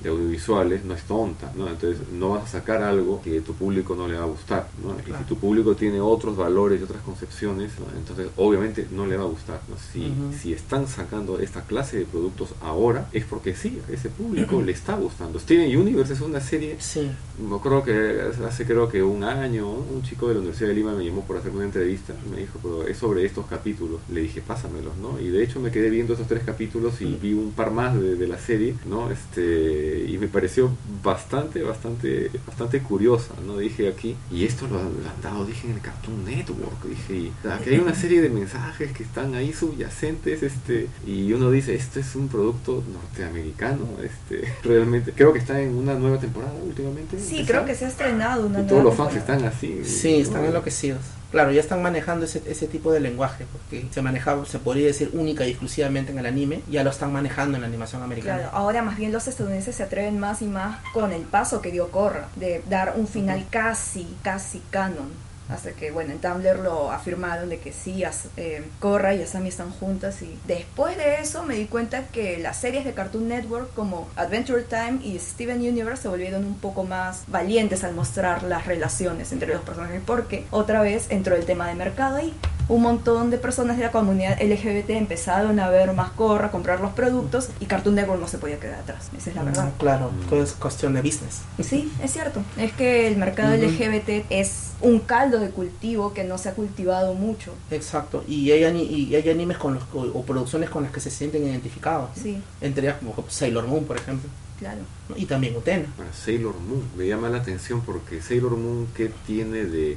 [SPEAKER 1] de audiovisuales no es tonta, ¿no? Entonces no vas a sacar algo que tu público no le va a gustar, ¿no? Y si tu público tiene otros valores y otras concepciones, ¿no? entonces obviamente no le va a gustar, ¿no? Si si están sacando esta clase de productos ahora es porque sí, a ese público le está gustando. Steven Universe es una serie
[SPEAKER 2] Sí,
[SPEAKER 1] me acuerdo que hace creo que un año un chico de la Universidad de Lima me llamó por hacer una entrevista me dijo, pero es sobre estos capítulos. Le dije, pásamelos, ¿no? Y de hecho me quedé viendo esos tres capítulos y vi un par más de, de la serie, ¿no? Este, y me pareció bastante, bastante, bastante curiosa, ¿no? Dije aquí, y esto lo, han lo han dado, dije, en el Cartoon Network, dije, y aquí hay una serie de mensajes que están ahí subyacentes, este, y uno dice, esto es un producto norteamericano, este, realmente, creo que está en una nueva temporada últimamente.
[SPEAKER 3] Sí, creo que se ha estrenado una
[SPEAKER 1] Y todos los fans
[SPEAKER 3] temporada.
[SPEAKER 1] están así.
[SPEAKER 2] sí, están enloquecidos. Claro, ya están manejando ese, ese tipo de lenguaje, porque se manejaba, se podría decir única y exclusivamente en el anime, ya lo están manejando en la animación americana.
[SPEAKER 3] Claro, ahora más bien los estadounidenses se atreven más y más con el paso que dio Korra, de dar un final casi, casi canon. Hasta que, bueno, en Tumblr lo afirmaron de que sí, As- eh, Korra y Asami están juntas. Y después de eso me di cuenta que las series de Cartoon Network como Adventure Time y Steven Universe se volvieron un poco más valientes al mostrar las relaciones entre los personajes. Porque otra vez entró el tema de mercado ahí. Un montón de personas de la comunidad LGBT empezaron a ver más Korra, a comprar los productos y Cartoon Network no se podía quedar atrás. Esa es la
[SPEAKER 2] Mm,
[SPEAKER 3] verdad.
[SPEAKER 2] Claro, todo es cuestión de business.
[SPEAKER 3] Sí, es cierto. Es que el mercado. LGBT es un caldo de cultivo que no se ha cultivado mucho.
[SPEAKER 2] Exacto, y hay, ani- y hay animes con los, o, o producciones con las que se sienten identificados.
[SPEAKER 3] Sí,
[SPEAKER 2] Entre ellas como Sailor Moon, por ejemplo,
[SPEAKER 3] claro.
[SPEAKER 2] y también Utena.
[SPEAKER 1] Para Sailor Moon. Me llama la atención porque Sailor Moon, ¿qué tiene de,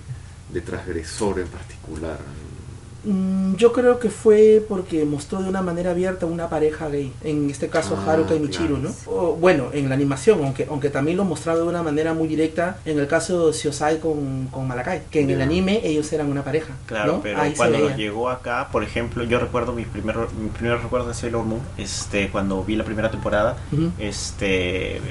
[SPEAKER 1] de transgresor en particular?
[SPEAKER 2] Mm, Yo creo que fue porque mostró de una manera abierta una pareja gay, en este caso
[SPEAKER 1] Ah,
[SPEAKER 2] Haruka y Michiru,
[SPEAKER 1] claro.
[SPEAKER 2] ¿no? O, bueno, en la animación, aunque aunque también lo mostraba de una manera muy directa en el caso de Shiosai con, con Malakai, que en el
[SPEAKER 1] Ya.
[SPEAKER 2] anime ellos eran una pareja,
[SPEAKER 4] Claro,
[SPEAKER 2] ¿no?
[SPEAKER 4] pero
[SPEAKER 2] Ahí
[SPEAKER 4] cuando nos llegó acá, por ejemplo, yo recuerdo mis primeros mi primer recuerdo de Sailor Moon, este, cuando vi la primera temporada,
[SPEAKER 2] Ujú.
[SPEAKER 4] este,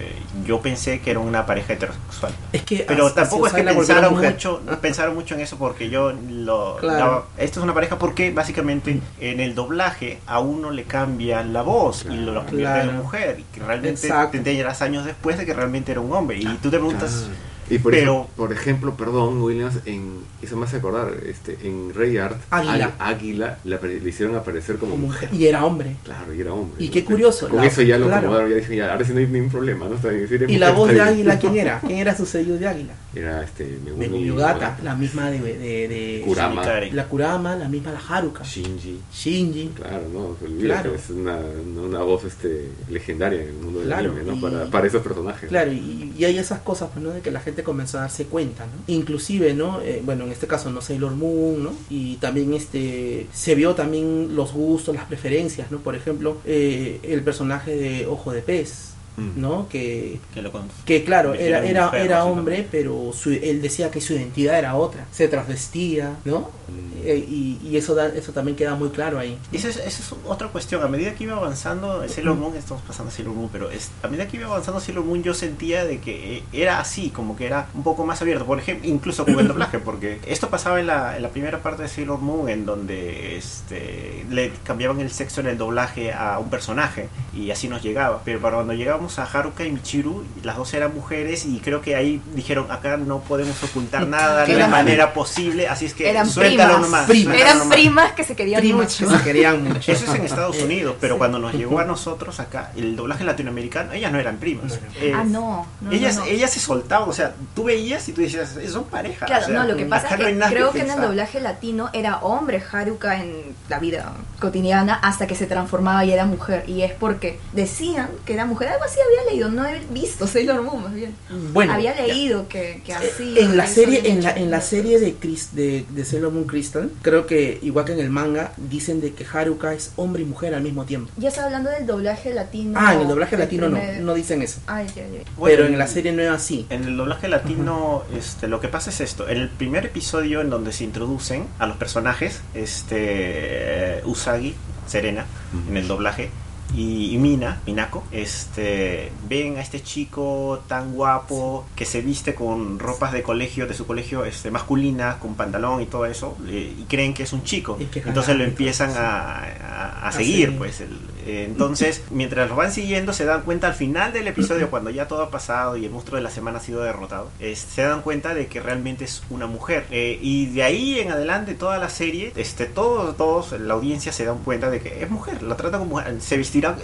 [SPEAKER 4] yo pensé que era una pareja heterosexual.
[SPEAKER 2] Es que
[SPEAKER 4] Pero tampoco es que pensaron
[SPEAKER 2] mujer.
[SPEAKER 4] mucho, pensaron mucho en eso porque yo lo
[SPEAKER 2] Claro.
[SPEAKER 4] daba- esto es una pareja porque básicamente en el doblaje a uno le cambian la voz y lo, convierten en
[SPEAKER 2] Claro.
[SPEAKER 4] mujer y que realmente
[SPEAKER 2] Exacto.
[SPEAKER 4] te enterarás años después de que realmente era un hombre y tú te preguntas
[SPEAKER 1] Ah. Y por,
[SPEAKER 4] Pero-
[SPEAKER 1] ejemplo, por ejemplo, perdón, Williams, en, eso me hace acordar, este, en Rey Art,
[SPEAKER 2] Águila.
[SPEAKER 1] Águ- Águila le, apare- le hicieron aparecer como,
[SPEAKER 2] Como
[SPEAKER 1] mujer.
[SPEAKER 2] Y era hombre.
[SPEAKER 1] Claro, y era hombre.
[SPEAKER 2] Y
[SPEAKER 1] ¿no?
[SPEAKER 2] qué curioso,
[SPEAKER 1] Con
[SPEAKER 2] la-
[SPEAKER 1] eso ya lo
[SPEAKER 2] claro.
[SPEAKER 1] acomodaron, ya dije, ya, ahora sí no hay ningún problema, ¿no? Está bien, si
[SPEAKER 2] ¿Y la voz de. Águila quién era? ¿Quién era su sello de Águila?
[SPEAKER 1] Era este, Megumi
[SPEAKER 2] Ogata, la misma de, de, de
[SPEAKER 1] Kurama.
[SPEAKER 2] La Kurama, la misma la Haruka,
[SPEAKER 1] Shinji.
[SPEAKER 2] Shinji.
[SPEAKER 1] Claro, no, se olvida
[SPEAKER 2] Claro.
[SPEAKER 1] que es una, una voz este, legendaria en el mundo del
[SPEAKER 2] Claro,
[SPEAKER 1] anime, ¿no?
[SPEAKER 2] y-
[SPEAKER 1] Para, para esos personajes.
[SPEAKER 2] Claro, y, y hay esas cosas, pues, ¿no? De que la gente comenzó a darse cuenta, ¿no? Inclusive, ¿no? Eh, bueno, en este caso, no Sailor Moon, ¿no? Y también, este, se vio también los gustos, las preferencias, ¿no? Por ejemplo, eh, el personaje de Ojo de Pez. ¿No? Que,
[SPEAKER 4] que lo
[SPEAKER 2] que claro, era, era,
[SPEAKER 4] mujer,
[SPEAKER 2] era hombre, pero su- él decía que su identidad era otra, se transvestía, ¿no?
[SPEAKER 1] Mm.
[SPEAKER 2] Eh, y, y eso, da, eso también queda muy claro ahí.
[SPEAKER 4] Esa es, es otra cuestión. A medida que iba avanzando Sailor Moon, estamos pasando a Sailor Moon, pero es- a medida que iba avanzando Sailor Moon, yo sentía de que eh, era así, como que era un poco más abierto. Por ejemplo, incluso con el doblaje, porque esto pasaba en la, en la primera parte de Sailor Moon, en donde este, le cambiaban el sexo en el doblaje a un personaje, y así nos llegaba. Pero para cuando llegamos a Haruka y Michiru, las dos eran mujeres, y creo que ahí dijeron: acá no podemos ocultar nada de
[SPEAKER 3] Eran-
[SPEAKER 4] manera posible, así es que
[SPEAKER 3] Eran
[SPEAKER 4] suéltalo
[SPEAKER 3] primas.
[SPEAKER 4] nomás.
[SPEAKER 2] Primas.
[SPEAKER 3] Eran
[SPEAKER 4] nomás".
[SPEAKER 3] primas que se querían
[SPEAKER 2] Primas
[SPEAKER 3] mucho.
[SPEAKER 2] que se querían mucho.
[SPEAKER 4] Eso es en Estados
[SPEAKER 2] Eh,
[SPEAKER 4] Unidos, pero
[SPEAKER 3] sí.
[SPEAKER 4] cuando nos llegó a nosotros acá, el doblaje latinoamericano, ellas no eran primas.
[SPEAKER 2] No eran
[SPEAKER 4] Eh,
[SPEAKER 3] Ah, no. no,
[SPEAKER 4] ellas,
[SPEAKER 3] no, no.
[SPEAKER 4] ellas se soltaban, o sea, tú veías y tú decías, "Eh, son pareja.
[SPEAKER 3] Claro,
[SPEAKER 4] o sea,
[SPEAKER 3] no, lo que pasa es que creo que en el doblaje latino era hombre Haruka en la vida cotidiana hasta que se transformaba y era mujer. Y es porque decían que era mujer, algo así sí había leído, no he visto Sailor Moon más bien.
[SPEAKER 2] Bueno,
[SPEAKER 3] había leído que, que así.
[SPEAKER 2] en la serie en la, en la serie de, Chris, de de Sailor Moon Crystal creo que igual que en el manga dicen de que Haruka es hombre y mujer al mismo tiempo
[SPEAKER 3] Ya está hablando del doblaje latino.
[SPEAKER 2] ah en el doblaje
[SPEAKER 3] el
[SPEAKER 2] latino no
[SPEAKER 3] primer-
[SPEAKER 2] no dicen eso
[SPEAKER 3] Ay, ya, ya.
[SPEAKER 4] Bueno,
[SPEAKER 2] pero en la serie nueva sí
[SPEAKER 4] En el doblaje latino, este, lo que pasa es esto. En el primer episodio en donde se introducen a los personajes, este, Usagi, Serena, en el doblaje, y, y Mina, Minako, este, ven a este chico tan guapo que se viste con ropas de colegio, de su colegio este, masculina, con pantalón y todo eso, eh, y creen que es un chico.
[SPEAKER 2] Y
[SPEAKER 4] Entonces lo empiezan a, a- a seguir,
[SPEAKER 2] seguir.
[SPEAKER 4] pues. el- eh, entonces, mientras los van siguiendo, se dan cuenta al final del episodio, cuando ya todo ha pasado y el monstruo de la semana ha sido derrotado, es- se dan cuenta de que realmente es una mujer. Eh, y de ahí en adelante, toda la serie, este, todos, todos, la audiencia se dan cuenta de que es mujer, la trata como mujer, se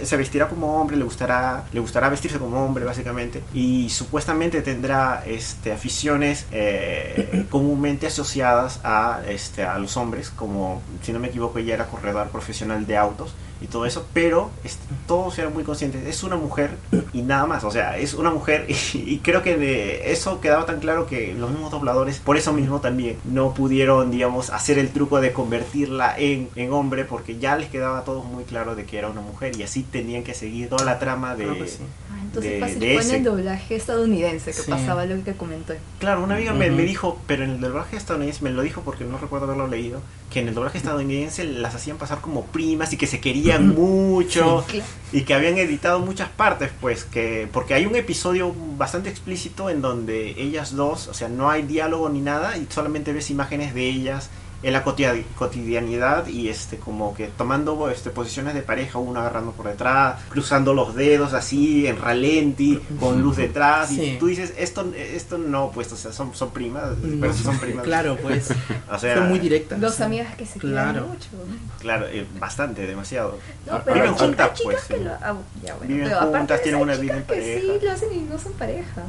[SPEAKER 4] se vestirá como hombre, le gustará, le gustará vestirse como hombre, básicamente, y supuestamente tendrá este, aficiones eh, comúnmente asociadas a, este, a los hombres, como si no me equivoco, ella era corredor profesional de autos y todo eso, pero este, todos eran muy conscientes, es una mujer y nada más, o sea, es una mujer y, y creo que de eso quedaba tan claro que los mismos dobladores, por eso mismo también, no pudieron, digamos, hacer el truco de convertirla en, en hombre, porque ya les quedaba a todos muy claro de que era una mujer y así tenían que seguir toda la trama de...
[SPEAKER 2] Que sí.
[SPEAKER 3] Ah, entonces
[SPEAKER 4] de-
[SPEAKER 3] fácil
[SPEAKER 4] de
[SPEAKER 3] fue en
[SPEAKER 4] ese.
[SPEAKER 3] el doblaje estadounidense que
[SPEAKER 2] Sí.
[SPEAKER 3] pasaba lo que comenté.
[SPEAKER 4] Claro, una amiga me, me dijo, pero en el doblaje estadounidense, me lo dijo porque no recuerdo haberlo leído, que en el doblaje estadounidense las hacían pasar como primas y que se querían mucho
[SPEAKER 3] Claro.
[SPEAKER 4] y que habían editado muchas partes, pues que porque hay un episodio bastante explícito en donde ellas dos, o sea, no hay diálogo ni nada y solamente ves imágenes de ellas en la cotidianidad y este como que tomando este posiciones de pareja, uno agarrando por detrás, cruzando los dedos así en ralenti, con luz detrás
[SPEAKER 2] Sí.
[SPEAKER 4] y tú dices, esto esto no, pues, o sea, son, son primas, pero
[SPEAKER 2] No,
[SPEAKER 4] sí son primas.
[SPEAKER 2] claro pues
[SPEAKER 4] O sea,
[SPEAKER 2] fue muy directa
[SPEAKER 3] Dos amigas que se
[SPEAKER 2] Claro.
[SPEAKER 3] quieren mucho.
[SPEAKER 4] Claro, eh, bastante, demasiado.
[SPEAKER 3] No, pero
[SPEAKER 1] viven
[SPEAKER 4] juntas, pues,
[SPEAKER 3] que lo, ah, ya, bueno,
[SPEAKER 4] Viven
[SPEAKER 3] pero aparte
[SPEAKER 4] juntas,
[SPEAKER 3] de
[SPEAKER 4] tienen una vida en
[SPEAKER 3] chicas que
[SPEAKER 4] pareja.
[SPEAKER 3] sí lo hacen y no son pareja.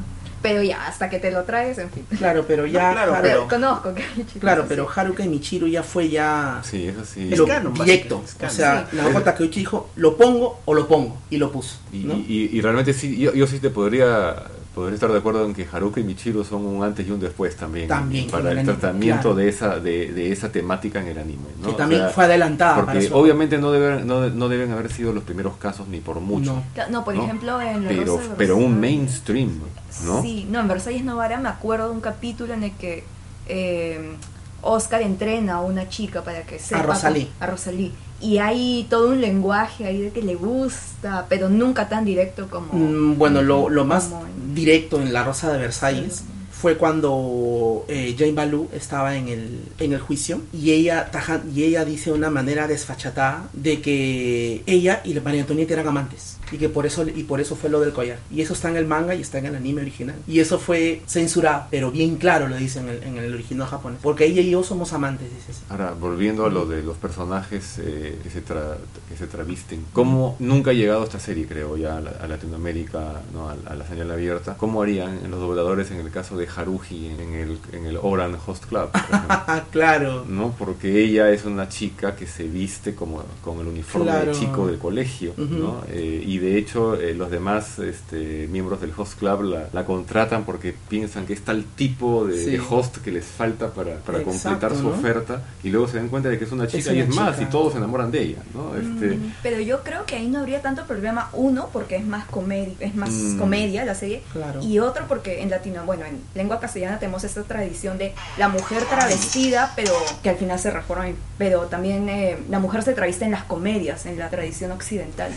[SPEAKER 3] Pero ya, hasta que te lo traes, en fin.
[SPEAKER 2] claro pero ya
[SPEAKER 4] No, claro,
[SPEAKER 2] Haru-
[SPEAKER 3] Pero conozco que
[SPEAKER 2] claro pero Haruka y Michiru ya fue ya
[SPEAKER 1] Sí, eso sí.
[SPEAKER 4] Es
[SPEAKER 2] lo
[SPEAKER 4] canon,
[SPEAKER 2] directo o sea
[SPEAKER 3] Sí.
[SPEAKER 2] la Takeuchi dijo lo pongo o lo pongo y lo puso
[SPEAKER 1] Y,
[SPEAKER 2] ¿no?
[SPEAKER 1] y- y realmente sí, yo, yo sí te podría, podría estar de acuerdo en que Haruka y Michiru son un antes y un después también.
[SPEAKER 2] También,
[SPEAKER 1] Para el
[SPEAKER 2] el anime,
[SPEAKER 1] tratamiento
[SPEAKER 2] claro.
[SPEAKER 1] de, esa, de, de esa temática en el anime. ¿no?
[SPEAKER 2] que
[SPEAKER 1] O
[SPEAKER 2] también
[SPEAKER 1] sea,
[SPEAKER 2] fue adelantada para
[SPEAKER 1] Porque obviamente no deben, no, no deben haber sido los primeros casos ni por mucho.
[SPEAKER 2] No.
[SPEAKER 3] No, por
[SPEAKER 1] ¿no?
[SPEAKER 3] ejemplo, en
[SPEAKER 1] Pero,
[SPEAKER 3] Rosa
[SPEAKER 1] pero un mainstream, ¿no?
[SPEAKER 3] Sí, no, en Versalles Novara me acuerdo de un capítulo en el que eh, Oscar entrena a una chica para que sepa.
[SPEAKER 2] Rosalí.
[SPEAKER 3] A Rosalí. Y hay todo un lenguaje ahí de que le gusta, pero nunca tan directo como.
[SPEAKER 2] Mm, bueno, lo, lo más
[SPEAKER 3] en-
[SPEAKER 2] directo en la Rosa de Versalles
[SPEAKER 3] Sí.
[SPEAKER 2] fue cuando eh, Jane Balú estaba en el, en el juicio y ella, taja- y ella dice de una manera desfachatada de que ella y María Antonieta eran amantes y que por eso y por eso fue lo del collar y eso está en el manga y está en el anime original y eso fue censurado pero bien claro lo dice en el, en el original japonés porque ella y yo somos amantes dice así.
[SPEAKER 1] Ahora, volviendo a lo de los personajes eh, que, se tra- que se travisten, ¿cómo nunca ha llegado esta serie, creo, ya a, la- a Latinoamérica, ¿no? a, a la señal abierta? ¿Cómo harían los dobladores en el caso de Haruji en el, en el Oran Host Club?
[SPEAKER 2] claro
[SPEAKER 1] ¿no? Porque ella es una chica que se viste como con el uniforme
[SPEAKER 2] Claro.
[SPEAKER 1] de chico del colegio,
[SPEAKER 2] Ujú.
[SPEAKER 1] ¿no? Eh, y de hecho eh, los demás este, miembros del host club la, la contratan porque piensan que es tal tipo de,
[SPEAKER 2] Sí.
[SPEAKER 1] de host que les falta para, para
[SPEAKER 2] Exacto,
[SPEAKER 1] completar su
[SPEAKER 2] ¿no?
[SPEAKER 1] oferta y luego se dan cuenta de que es una chica y
[SPEAKER 2] una
[SPEAKER 1] es más y todos se enamoran de ella, ¿no? Este,
[SPEAKER 3] Mm, Pero yo creo que ahí no habría tanto problema. Uno, porque es más comedia, es más
[SPEAKER 1] Mm.
[SPEAKER 3] comedia la serie.
[SPEAKER 2] Claro.
[SPEAKER 3] Y otro, porque en latino, bueno, en lengua castellana tenemos esta tradición de la mujer travestida, pero que al final se reforma. Pero también eh, la mujer se traviste en las comedias, en la tradición occidental.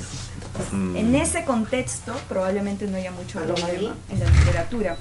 [SPEAKER 1] Mm,
[SPEAKER 3] En ese contexto probablemente no haya mucho
[SPEAKER 2] ¿A lo
[SPEAKER 3] problema
[SPEAKER 2] María?
[SPEAKER 3] en la literatura.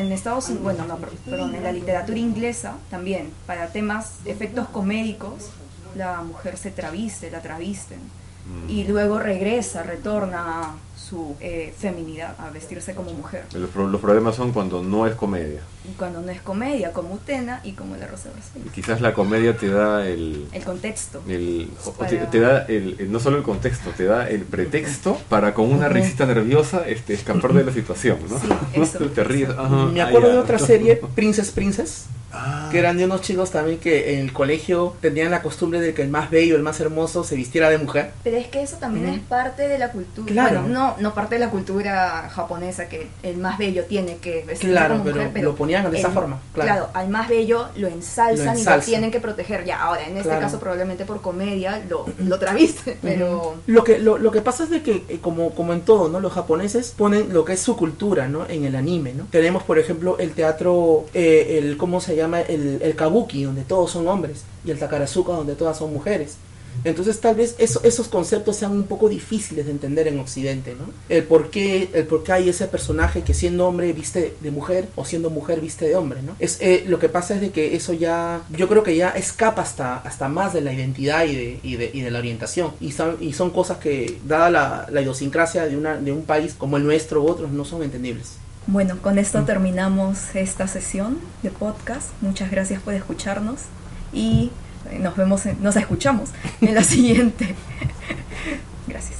[SPEAKER 3] En Estados Unidos, bueno, no, per- perdón, en la literatura inglesa también, para temas, efectos comédicos, la mujer se traviste, la travisten.
[SPEAKER 1] mm.
[SPEAKER 3] Y luego regresa, retorna a su eh, feminidad, a vestirse como mujer.
[SPEAKER 1] los, los problemas son cuando no es comedia.
[SPEAKER 3] Y cuando no es comedia, como Utena y como La Rosa de
[SPEAKER 1] Y quizás la comedia te da el,
[SPEAKER 3] El contexto.
[SPEAKER 1] el-
[SPEAKER 3] Para-
[SPEAKER 1] te, te da el, el- no solo el contexto, te da el pretexto para con una risita nerviosa este, escapar de la situación, ¿no?
[SPEAKER 3] Sí, eso,
[SPEAKER 1] te ríes. ajá,
[SPEAKER 2] Me
[SPEAKER 1] ah,
[SPEAKER 2] acuerdo
[SPEAKER 1] ya.
[SPEAKER 2] de otra serie, Princess Princess,
[SPEAKER 1] Ah.
[SPEAKER 2] Que eran de unos chicos también que en el colegio tenían la costumbre de que el más bello, el más hermoso se vistiera de mujer.
[SPEAKER 3] Pero es que eso también es parte de la cultura.
[SPEAKER 2] Claro.
[SPEAKER 3] Bueno, no, no parte de la cultura japonesa que el más bello tiene que vestir
[SPEAKER 2] Claro,
[SPEAKER 3] como
[SPEAKER 2] pero
[SPEAKER 3] mujer, pero
[SPEAKER 2] lo ponían de esa
[SPEAKER 3] el-
[SPEAKER 2] forma, claro.
[SPEAKER 3] al más bello lo ensalzan,
[SPEAKER 2] Lo
[SPEAKER 3] y lo tienen que proteger. Ya, ahora, en este
[SPEAKER 2] Claro.
[SPEAKER 3] caso probablemente por comedia lo, lo traviste, pero...
[SPEAKER 2] Lo que, lo, lo que pasa es de que, eh, como, como en todo, ¿no? Los japoneses ponen lo que es su cultura, ¿no? En el anime, ¿no? Tenemos, por ejemplo, el teatro, eh, el, ¿cómo se llama? El, el kabuki, donde todos son hombres, y el takarazuka, donde todas son mujeres. Entonces tal vez eso- esos conceptos sean un poco difíciles de entender en Occidente, ¿no? El por qué, el por qué hay ese personaje que siendo hombre viste de mujer o siendo mujer viste de hombre, ¿no? Es, eh, lo que pasa es de que eso ya, yo creo que ya escapa hasta, hasta más de la identidad y de, y de, y de la orientación. Y son, y son cosas que, dada la, la idiosincrasia de, una, de un país como el nuestro u otros, no son entendibles.
[SPEAKER 3] Bueno, con esto terminamos esta sesión de podcast. Muchas gracias por escucharnos y nos vemos, en, nos escuchamos en la siguiente. Gracias.